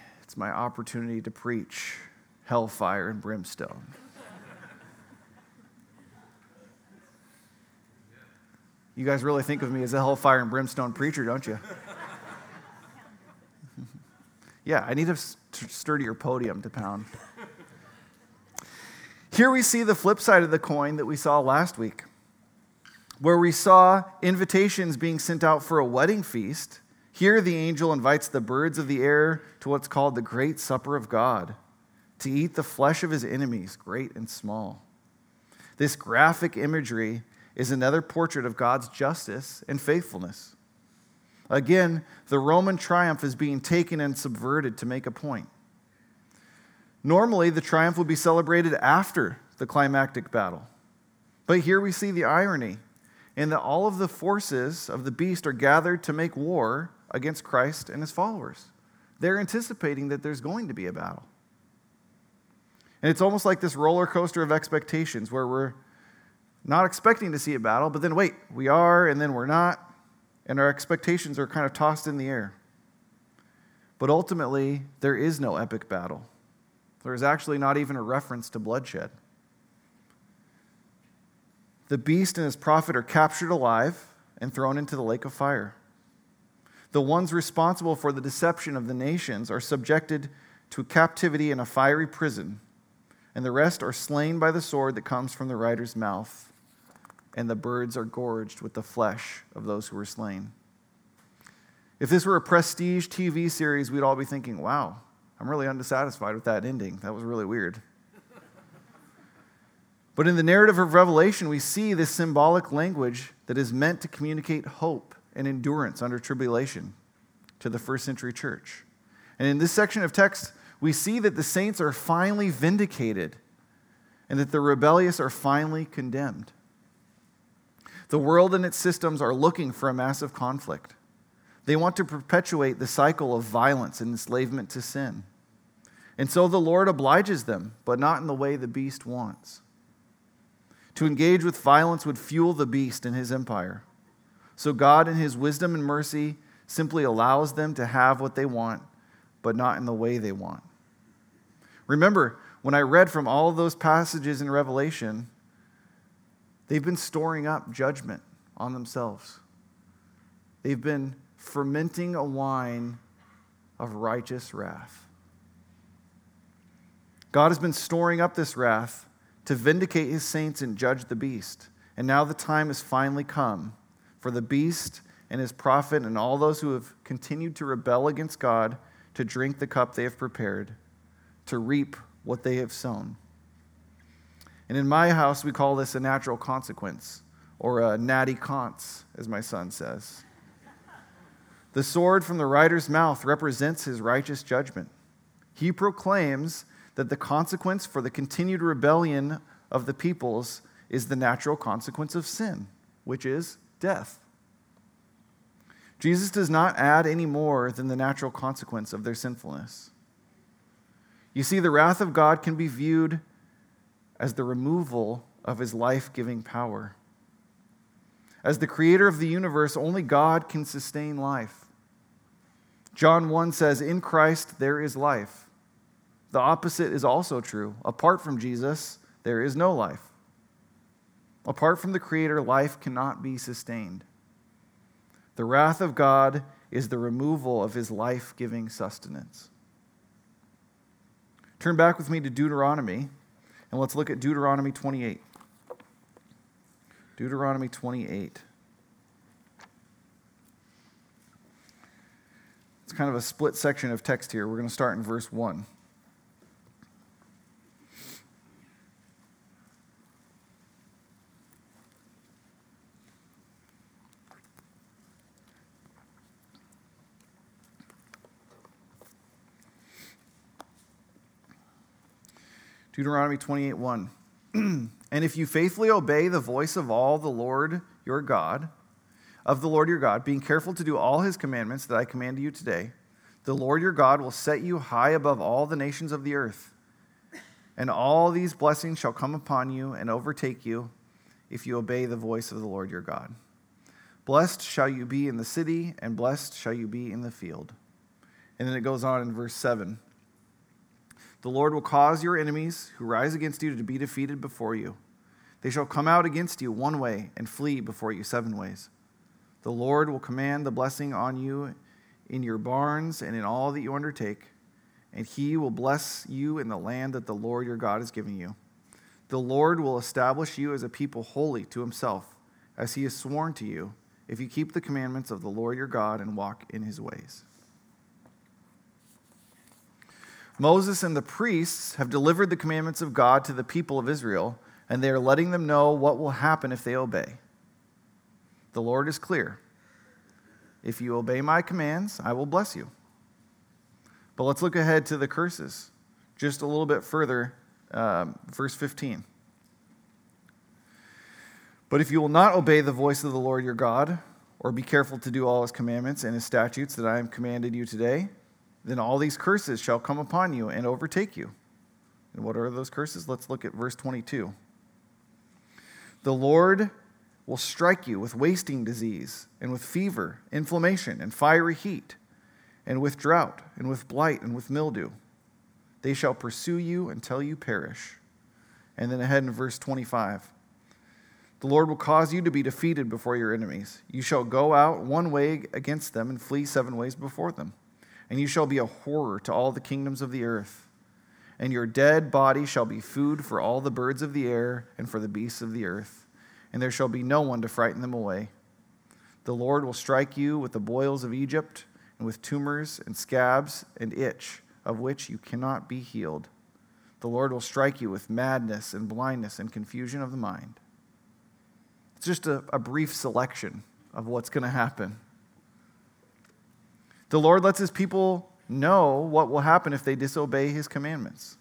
it's my opportunity to preach hellfire and brimstone. You guys really think of me as a hellfire and brimstone preacher, don't you? (laughs) Yeah, I need a sturdier podium to pound. Here we see the flip side of the coin that we saw last week, where we saw invitations being sent out for a wedding feast Here, the angel invites the birds of the air to what's called the great supper of God, to eat the flesh of his enemies, great and small. This graphic imagery is another portrait of God's justice and faithfulness. Again, the Roman triumph is being taken and subverted to make a point. Normally, the triumph would be celebrated after the climactic battle. But here we see the irony in that all of the forces of the beast are gathered to make war against Christ and his followers. They're anticipating that there's going to be a battle. And it's almost like this roller coaster of expectations where we're not expecting to see a battle, but then wait, we are, and then we're not, and our expectations are kind of tossed in the air. But ultimately, there is no epic battle. There is actually not even a reference to bloodshed. The beast and his prophet are captured alive and thrown into the lake of fire. The ones responsible for the deception of the nations are subjected to captivity in a fiery prison, and the rest are slain by the sword that comes from the rider's mouth, and the birds are gorged with the flesh of those who were slain. If this were a prestige TV series, we'd all be thinking, wow, I'm really undissatisfied with that ending. That was really weird. but in the narrative of Revelation, we see this symbolic language that is meant to communicate hope and endurance under tribulation to the first century church. And in this section of text, we see that the saints are finally vindicated and that the rebellious are finally condemned. The world and its systems are looking for a massive conflict. They want to perpetuate the cycle of violence and enslavement to sin. And so the Lord obliges them, but not in the way the beast wants. To engage with violence would fuel the beast and his empire. So God, in his wisdom and mercy, simply allows them to have what they want, but not in the way they want. Remember, when I read from all of those passages in Revelation, they've been storing up judgment on themselves. They've been fermenting a wine of righteous wrath. God has been storing up this wrath to vindicate his saints and judge the beast. And now the time has finally come for the beast and his prophet and all those who have continued to rebel against God to drink the cup they have prepared, to reap what they have sown. And in my house, we call this a natural consequence, or a natty cons, as my son says. The sword from the rider's mouth represents his righteous judgment. He proclaims that the consequence for the continued rebellion of the peoples is the natural consequence of sin, which is death. Jesus does not add any more than the natural consequence of their sinfulness. You see, the wrath of God can be viewed as the removal of his life giving power. As the creator of the universe, only God can sustain life. John 1 says, In Christ there is life. The opposite is also true. Apart from Jesus, there is no life. Apart from the Creator, life cannot be sustained. The wrath of God is the removal of his life giving sustenance. Turn back with me to Deuteronomy, and let's look at Deuteronomy 28. Deuteronomy 28. It's kind of a split section of text here. We're going to start in verse 1. Deuteronomy 28 1. (clears throat) and if you faithfully obey the voice of all the Lord your God, of the Lord your God, being careful to do all his commandments that I command you today, the Lord your God will set you high above all the nations of the earth. And all these blessings shall come upon you and overtake you if you obey the voice of the Lord your God. Blessed shall you be in the city, and blessed shall you be in the field. And then it goes on in verse 7 the Lord will cause your enemies who rise against you to be defeated before you. They shall come out against you one way and flee before you seven ways. The Lord will command the blessing on you in your barns and in all that you undertake, and he will bless you in the land that the Lord your God is giving you. The Lord will establish you as a people holy to himself, as he has sworn to you if you keep the commandments of the Lord your God and walk in his ways. Moses and the priests have delivered the commandments of God to the people of Israel, and they are letting them know what will happen if they obey. The Lord is clear. If you obey my commands, I will bless you. But let's look ahead to the curses just a little bit further, um, verse 15. But if you will not obey the voice of the Lord your God, or be careful to do all his commandments and his statutes that I have commanded you today, then all these curses shall come upon you and overtake you. And what are those curses? Let's look at verse 22. The Lord will strike you with wasting disease, and with fever, inflammation, and fiery heat, and with drought, and with blight, and with mildew. They shall pursue you until you perish. And then ahead in verse 25. The Lord will cause you to be defeated before your enemies. You shall go out one way against them and flee seven ways before them. And you shall be a horror to all the kingdoms of the earth. And your dead body shall be food for all the birds of the air and for the beasts of the earth. And there shall be no one to frighten them away. The Lord will strike you with the boils of Egypt, and with tumors and scabs and itch, of which you cannot be healed. The Lord will strike you with madness and blindness and confusion of the mind. It's just a, a brief selection of what's going to happen. The Lord lets his people know what will happen if they disobey his commandments.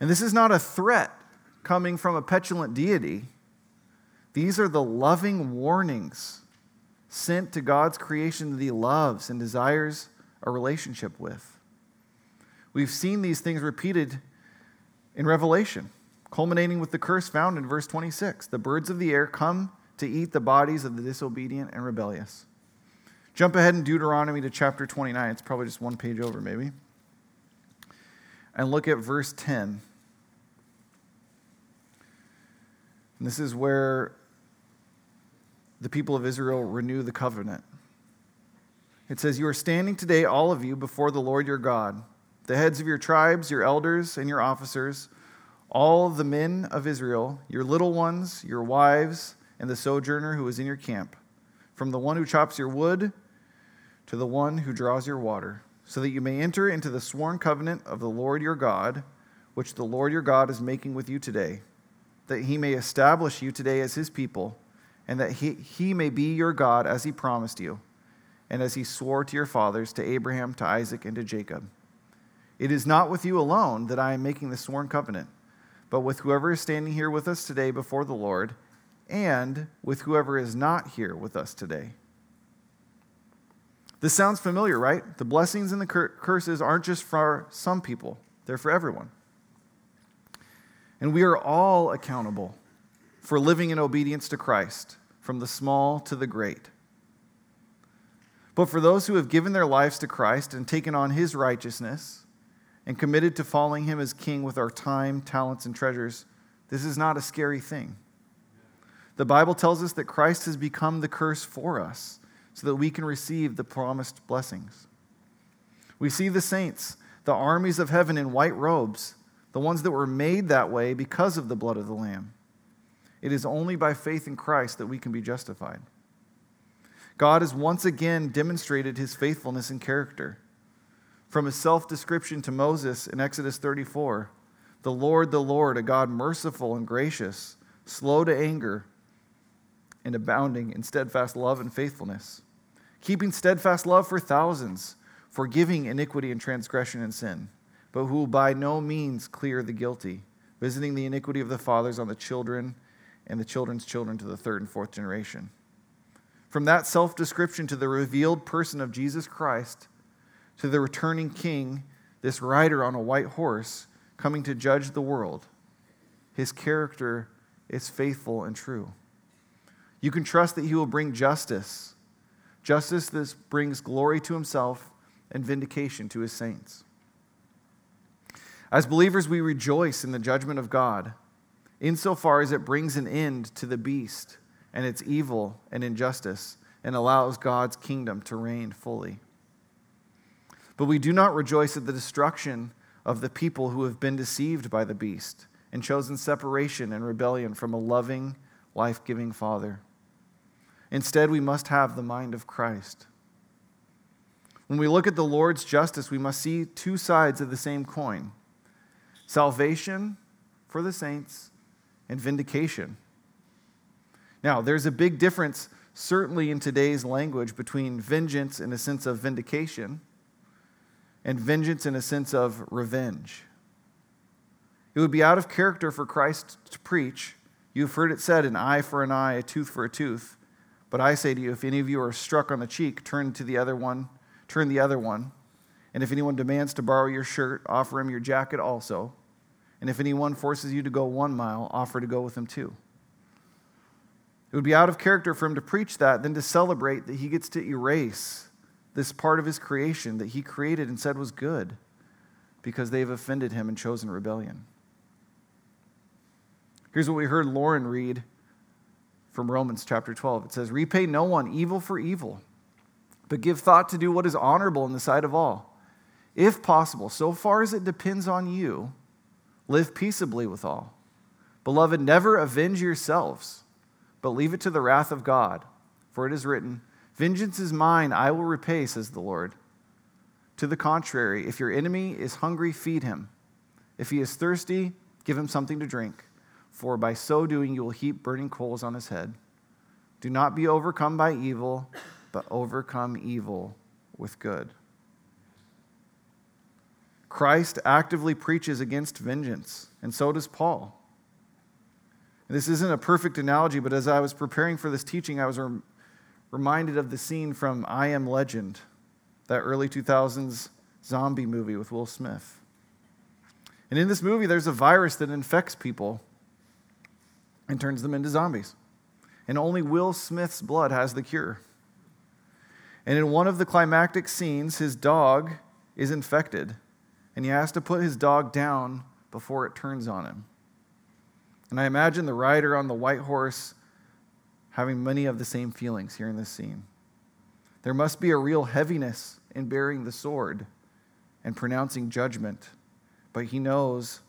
And this is not a threat coming from a petulant deity. These are the loving warnings sent to God's creation that he loves and desires a relationship with. We've seen these things repeated in Revelation culminating with the curse found in verse 26 The birds of the air come to eat the bodies of the disobedient and rebellious. Jump ahead in Deuteronomy to chapter 29. It's probably just one page over, maybe. And look at verse 10. And this is where the people of Israel renew the covenant. It says, You are standing today, all of you, before the Lord your God, the heads of your tribes, your elders, and your officers all the men of Israel, your little ones, your wives, and the sojourner who is in your camp, from the one who chops your wood to the one who draws your water, so that you may enter into the sworn covenant of the Lord your God, which the Lord your God is making with you today, that he may establish you today as his people, and that he, he may be your God as he promised you, and as he swore to your fathers, to Abraham, to Isaac, and to Jacob. It is not with you alone that I am making the sworn covenant but with whoever is standing here with us today before the Lord, and with whoever is not here with us today. This sounds familiar, right? The blessings and the cur- curses aren't just for some people, they're for everyone. And we are all accountable for living in obedience to Christ, from the small to the great. But for those who have given their lives to Christ and taken on his righteousness, and committed to following him as king with our time, talents, and treasures, this is not a scary thing. The Bible tells us that Christ has become the curse for us so that we can receive the promised blessings. We see the saints, the armies of heaven in white robes, the ones that were made that way because of the blood of the Lamb. It is only by faith in Christ that we can be justified. God has once again demonstrated his faithfulness and character. From his self description to Moses in Exodus 34 The Lord, the Lord, a God merciful and gracious, slow to anger, and abounding in steadfast love and faithfulness, keeping steadfast love for thousands, forgiving iniquity and transgression and sin, but who will by no means clear the guilty, visiting the iniquity of the fathers on the children and the children's children to the third and fourth generation. From that self description to the revealed person of Jesus Christ, to the returning king, this rider on a white horse coming to judge the world. His character is faithful and true. You can trust that he will bring justice, justice that brings glory to himself and vindication to his saints. As believers, we rejoice in the judgment of God, insofar as it brings an end to the beast and its evil and injustice and allows God's kingdom to reign fully. But we do not rejoice at the destruction of the people who have been deceived by the beast and chosen separation and rebellion from a loving, life giving Father. Instead, we must have the mind of Christ. When we look at the Lord's justice, we must see two sides of the same coin salvation for the saints and vindication. Now, there's a big difference, certainly in today's language, between vengeance in a sense of vindication and vengeance in a sense of revenge. It would be out of character for Christ to preach, You've heard it said, an eye for an eye, a tooth for a tooth. But I say to you, if any of you are struck on the cheek, turn to the other one, turn the other one. And if anyone demands to borrow your shirt, offer him your jacket also. And if anyone forces you to go one mile, offer to go with him two. It would be out of character for him to preach that than to celebrate that he gets to erase this part of his creation that he created and said was good because they've offended him and chosen rebellion. Here's what we heard Lauren read from Romans chapter 12. It says, Repay no one evil for evil, but give thought to do what is honorable in the sight of all. If possible, so far as it depends on you, live peaceably with all. Beloved, never avenge yourselves, but leave it to the wrath of God. For it is written, Vengeance is mine, I will repay, says the Lord. To the contrary, if your enemy is hungry, feed him. If he is thirsty, give him something to drink for by so doing you will heap burning coals on his head. Do not be overcome by evil, but overcome evil with good. Christ actively preaches against vengeance, and so does Paul. This isn't a perfect analogy, but as I was preparing for this teaching, I was rem- reminded of the scene from I Am Legend, that early 2000s zombie movie with Will Smith. And in this movie, there's a virus that infects people and turns them into zombies. And only Will Smith's blood has the cure. And in one of the climactic scenes, his dog is infected, and he has to put his dog down before it turns on him. And I imagine the rider on the white horse having many of the same feelings here in this scene. There must be a real heaviness in bearing the sword and pronouncing judgment, but he knows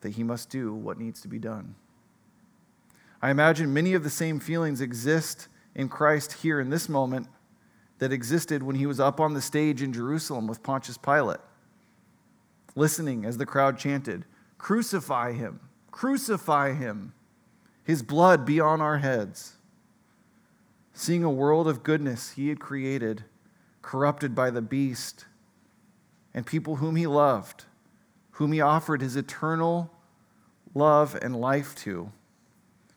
that he must do what needs to be done. I imagine many of the same feelings exist in Christ here in this moment that existed when he was up on the stage in Jerusalem with Pontius Pilate, listening as the crowd chanted, Crucify him! Crucify him! His blood be on our heads. Seeing a world of goodness he had created, corrupted by the beast, and people whom he loved, whom he offered his eternal love and life to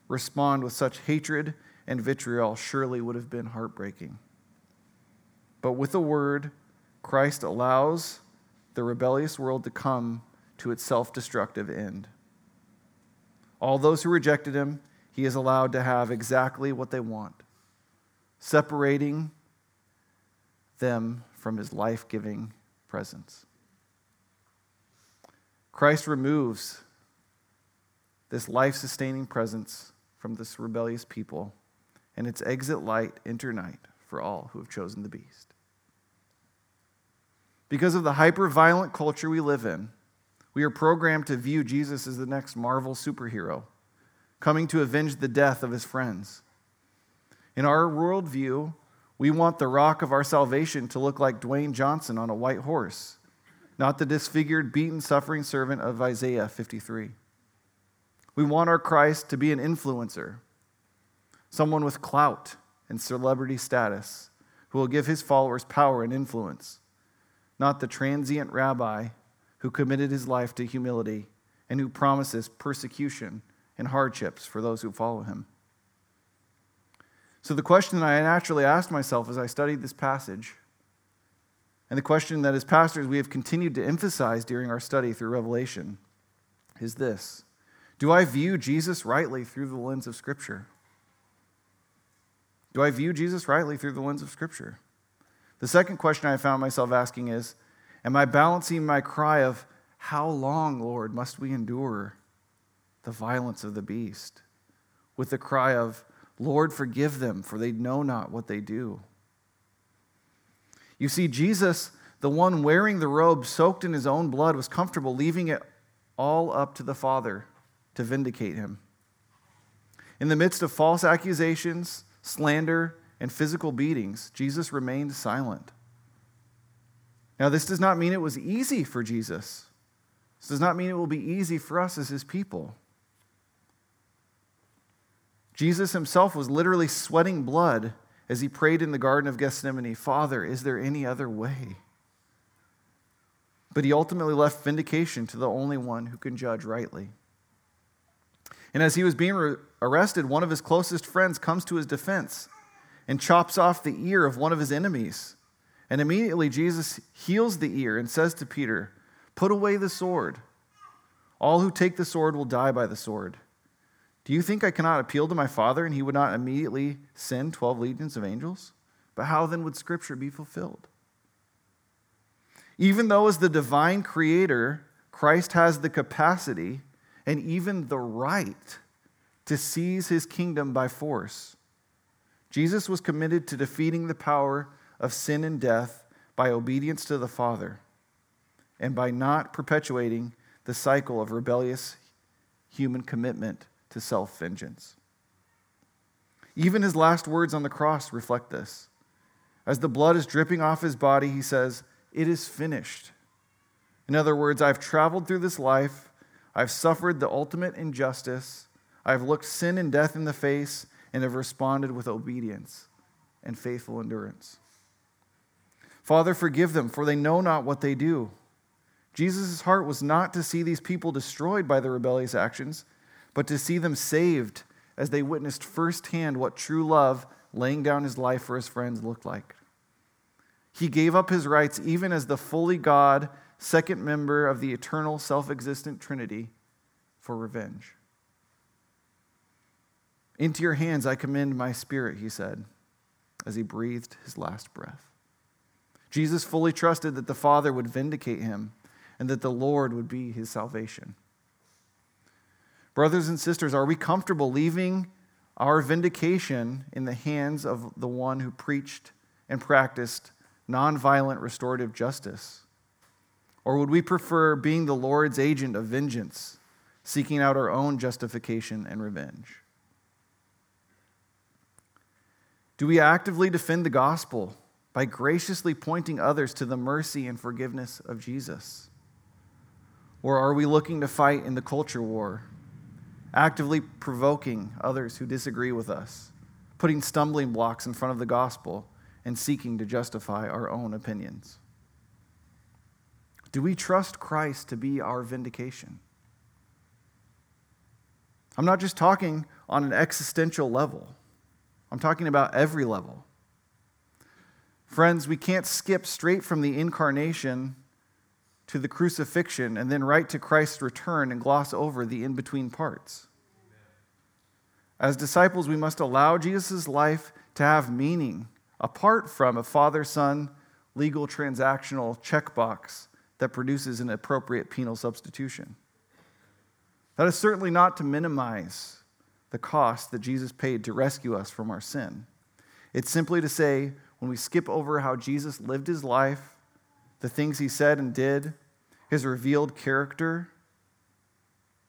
respond with such hatred and vitriol surely would have been heartbreaking. But with a word, Christ allows the rebellious world to come to its self destructive end. All those who rejected him, he is allowed to have exactly what they want, separating them from his life giving presence. Christ removes this life sustaining presence from this rebellious people, and its exit light enter night for all who have chosen the beast. Because of the hyper violent culture we live in, we are programmed to view Jesus as the next Marvel superhero, coming to avenge the death of his friends. In our worldview, we want the rock of our salvation to look like Dwayne Johnson on a white horse, not the disfigured, beaten, suffering servant of Isaiah 53. We want our Christ to be an influencer, someone with clout and celebrity status who will give his followers power and influence, not the transient rabbi who committed his life to humility and who promises persecution and hardships for those who follow him. So, the question that I naturally asked myself as I studied this passage, and the question that as pastors we have continued to emphasize during our study through Revelation, is this do I view Jesus rightly through the lens of Scripture? Do I view Jesus rightly through the lens of Scripture? The second question I found myself asking is Am I balancing my cry of, How long, Lord, must we endure the violence of the beast? with the cry of, Lord, forgive them, for they know not what they do? You see, Jesus, the one wearing the robe soaked in his own blood, was comfortable leaving it all up to the Father to vindicate him. In the midst of false accusations, slander, and physical beatings, Jesus remained silent. Now, this does not mean it was easy for Jesus. This does not mean it will be easy for us as his people. Jesus himself was literally sweating blood as he prayed in the Garden of Gethsemane Father, is there any other way? But he ultimately left vindication to the only one who can judge rightly. And as he was being re- arrested, one of his closest friends comes to his defense and chops off the ear of one of his enemies. And immediately Jesus heals the ear and says to Peter, Put away the sword. All who take the sword will die by the sword. Do you think I cannot appeal to my Father and he would not immediately send 12 legions of angels? But how then would Scripture be fulfilled? Even though, as the divine creator, Christ has the capacity and even the right to seize his kingdom by force, Jesus was committed to defeating the power of sin and death by obedience to the Father and by not perpetuating the cycle of rebellious human commitment to self vengeance. Even his last words on the cross reflect this. As the blood is dripping off his body, he says, It is finished. In other words, I've traveled through this life, I've suffered the ultimate injustice, I've looked sin and death in the face, and have responded with obedience and faithful endurance. Father, forgive them, for they know not what they do. Jesus' heart was not to see these people destroyed by their rebellious actions, but to see them saved as they witnessed firsthand what true love, laying down his life for his friends, looked like. He gave up his rights even as the fully God, second member of the eternal, self existent Trinity, for revenge. Into your hands I commend my spirit, he said, as he breathed his last breath. Jesus fully trusted that the Father would vindicate him and that the Lord would be his salvation. Brothers and sisters, are we comfortable leaving our vindication in the hands of the one who preached and practiced nonviolent restorative justice? Or would we prefer being the Lord's agent of vengeance, seeking out our own justification and revenge? Do we actively defend the gospel by graciously pointing others to the mercy and forgiveness of Jesus? Or are we looking to fight in the culture war, actively provoking others who disagree with us, putting stumbling blocks in front of the gospel, and seeking to justify our own opinions? Do we trust Christ to be our vindication? I'm not just talking on an existential level. I'm talking about every level. Friends, we can't skip straight from the incarnation to the crucifixion and then right to Christ's return and gloss over the in between parts. As disciples, we must allow Jesus' life to have meaning apart from a father son legal transactional checkbox that produces an appropriate penal substitution. That is certainly not to minimize the cost that Jesus paid to rescue us from our sin. It's simply to say, when we skip over how Jesus lived his life, the things he said and did, his revealed character,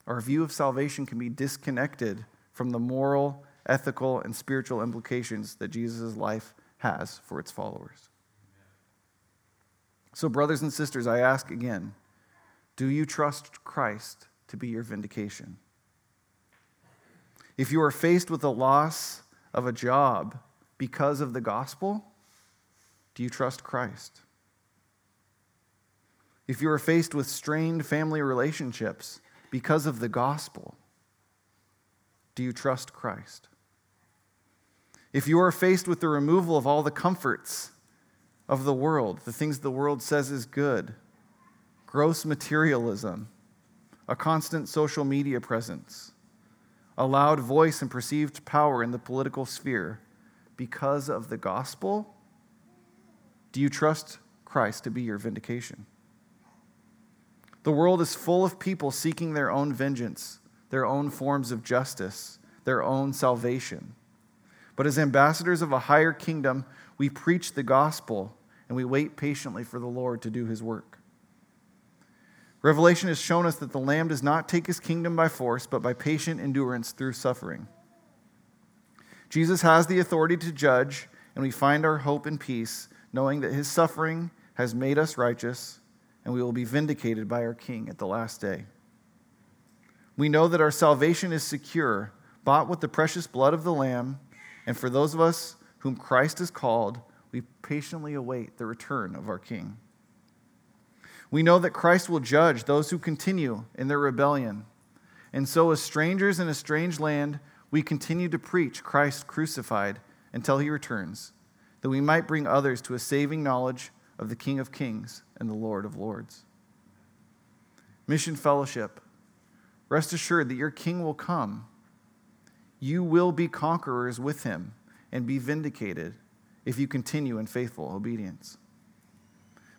our view of salvation can be disconnected from the moral, ethical, and spiritual implications that Jesus' life has for its followers. So, brothers and sisters, I ask again do you trust Christ to be your vindication? If you are faced with the loss of a job because of the gospel, do you trust Christ? If you are faced with strained family relationships because of the gospel, do you trust Christ? If you are faced with the removal of all the comforts of the world, the things the world says is good, gross materialism, a constant social media presence, a loud voice and perceived power in the political sphere because of the gospel? Do you trust Christ to be your vindication? The world is full of people seeking their own vengeance, their own forms of justice, their own salvation. But as ambassadors of a higher kingdom, we preach the gospel and we wait patiently for the Lord to do his work. Revelation has shown us that the Lamb does not take his kingdom by force, but by patient endurance through suffering. Jesus has the authority to judge, and we find our hope and peace knowing that his suffering has made us righteous, and we will be vindicated by our King at the last day. We know that our salvation is secure, bought with the precious blood of the Lamb, and for those of us whom Christ has called, we patiently await the return of our King. We know that Christ will judge those who continue in their rebellion. And so, as strangers in a strange land, we continue to preach Christ crucified until he returns, that we might bring others to a saving knowledge of the King of Kings and the Lord of Lords. Mission Fellowship, rest assured that your King will come. You will be conquerors with him and be vindicated if you continue in faithful obedience.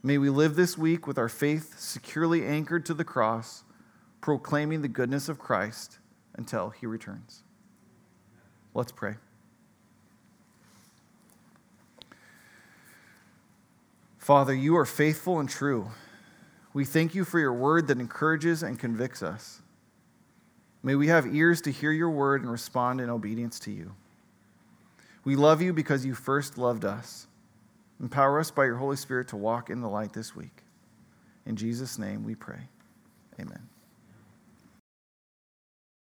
May we live this week with our faith securely anchored to the cross, proclaiming the goodness of Christ until he returns. Let's pray. Father, you are faithful and true. We thank you for your word that encourages and convicts us. May we have ears to hear your word and respond in obedience to you. We love you because you first loved us. Empower us by your Holy Spirit to walk in the light this week. In Jesus' name we pray. Amen.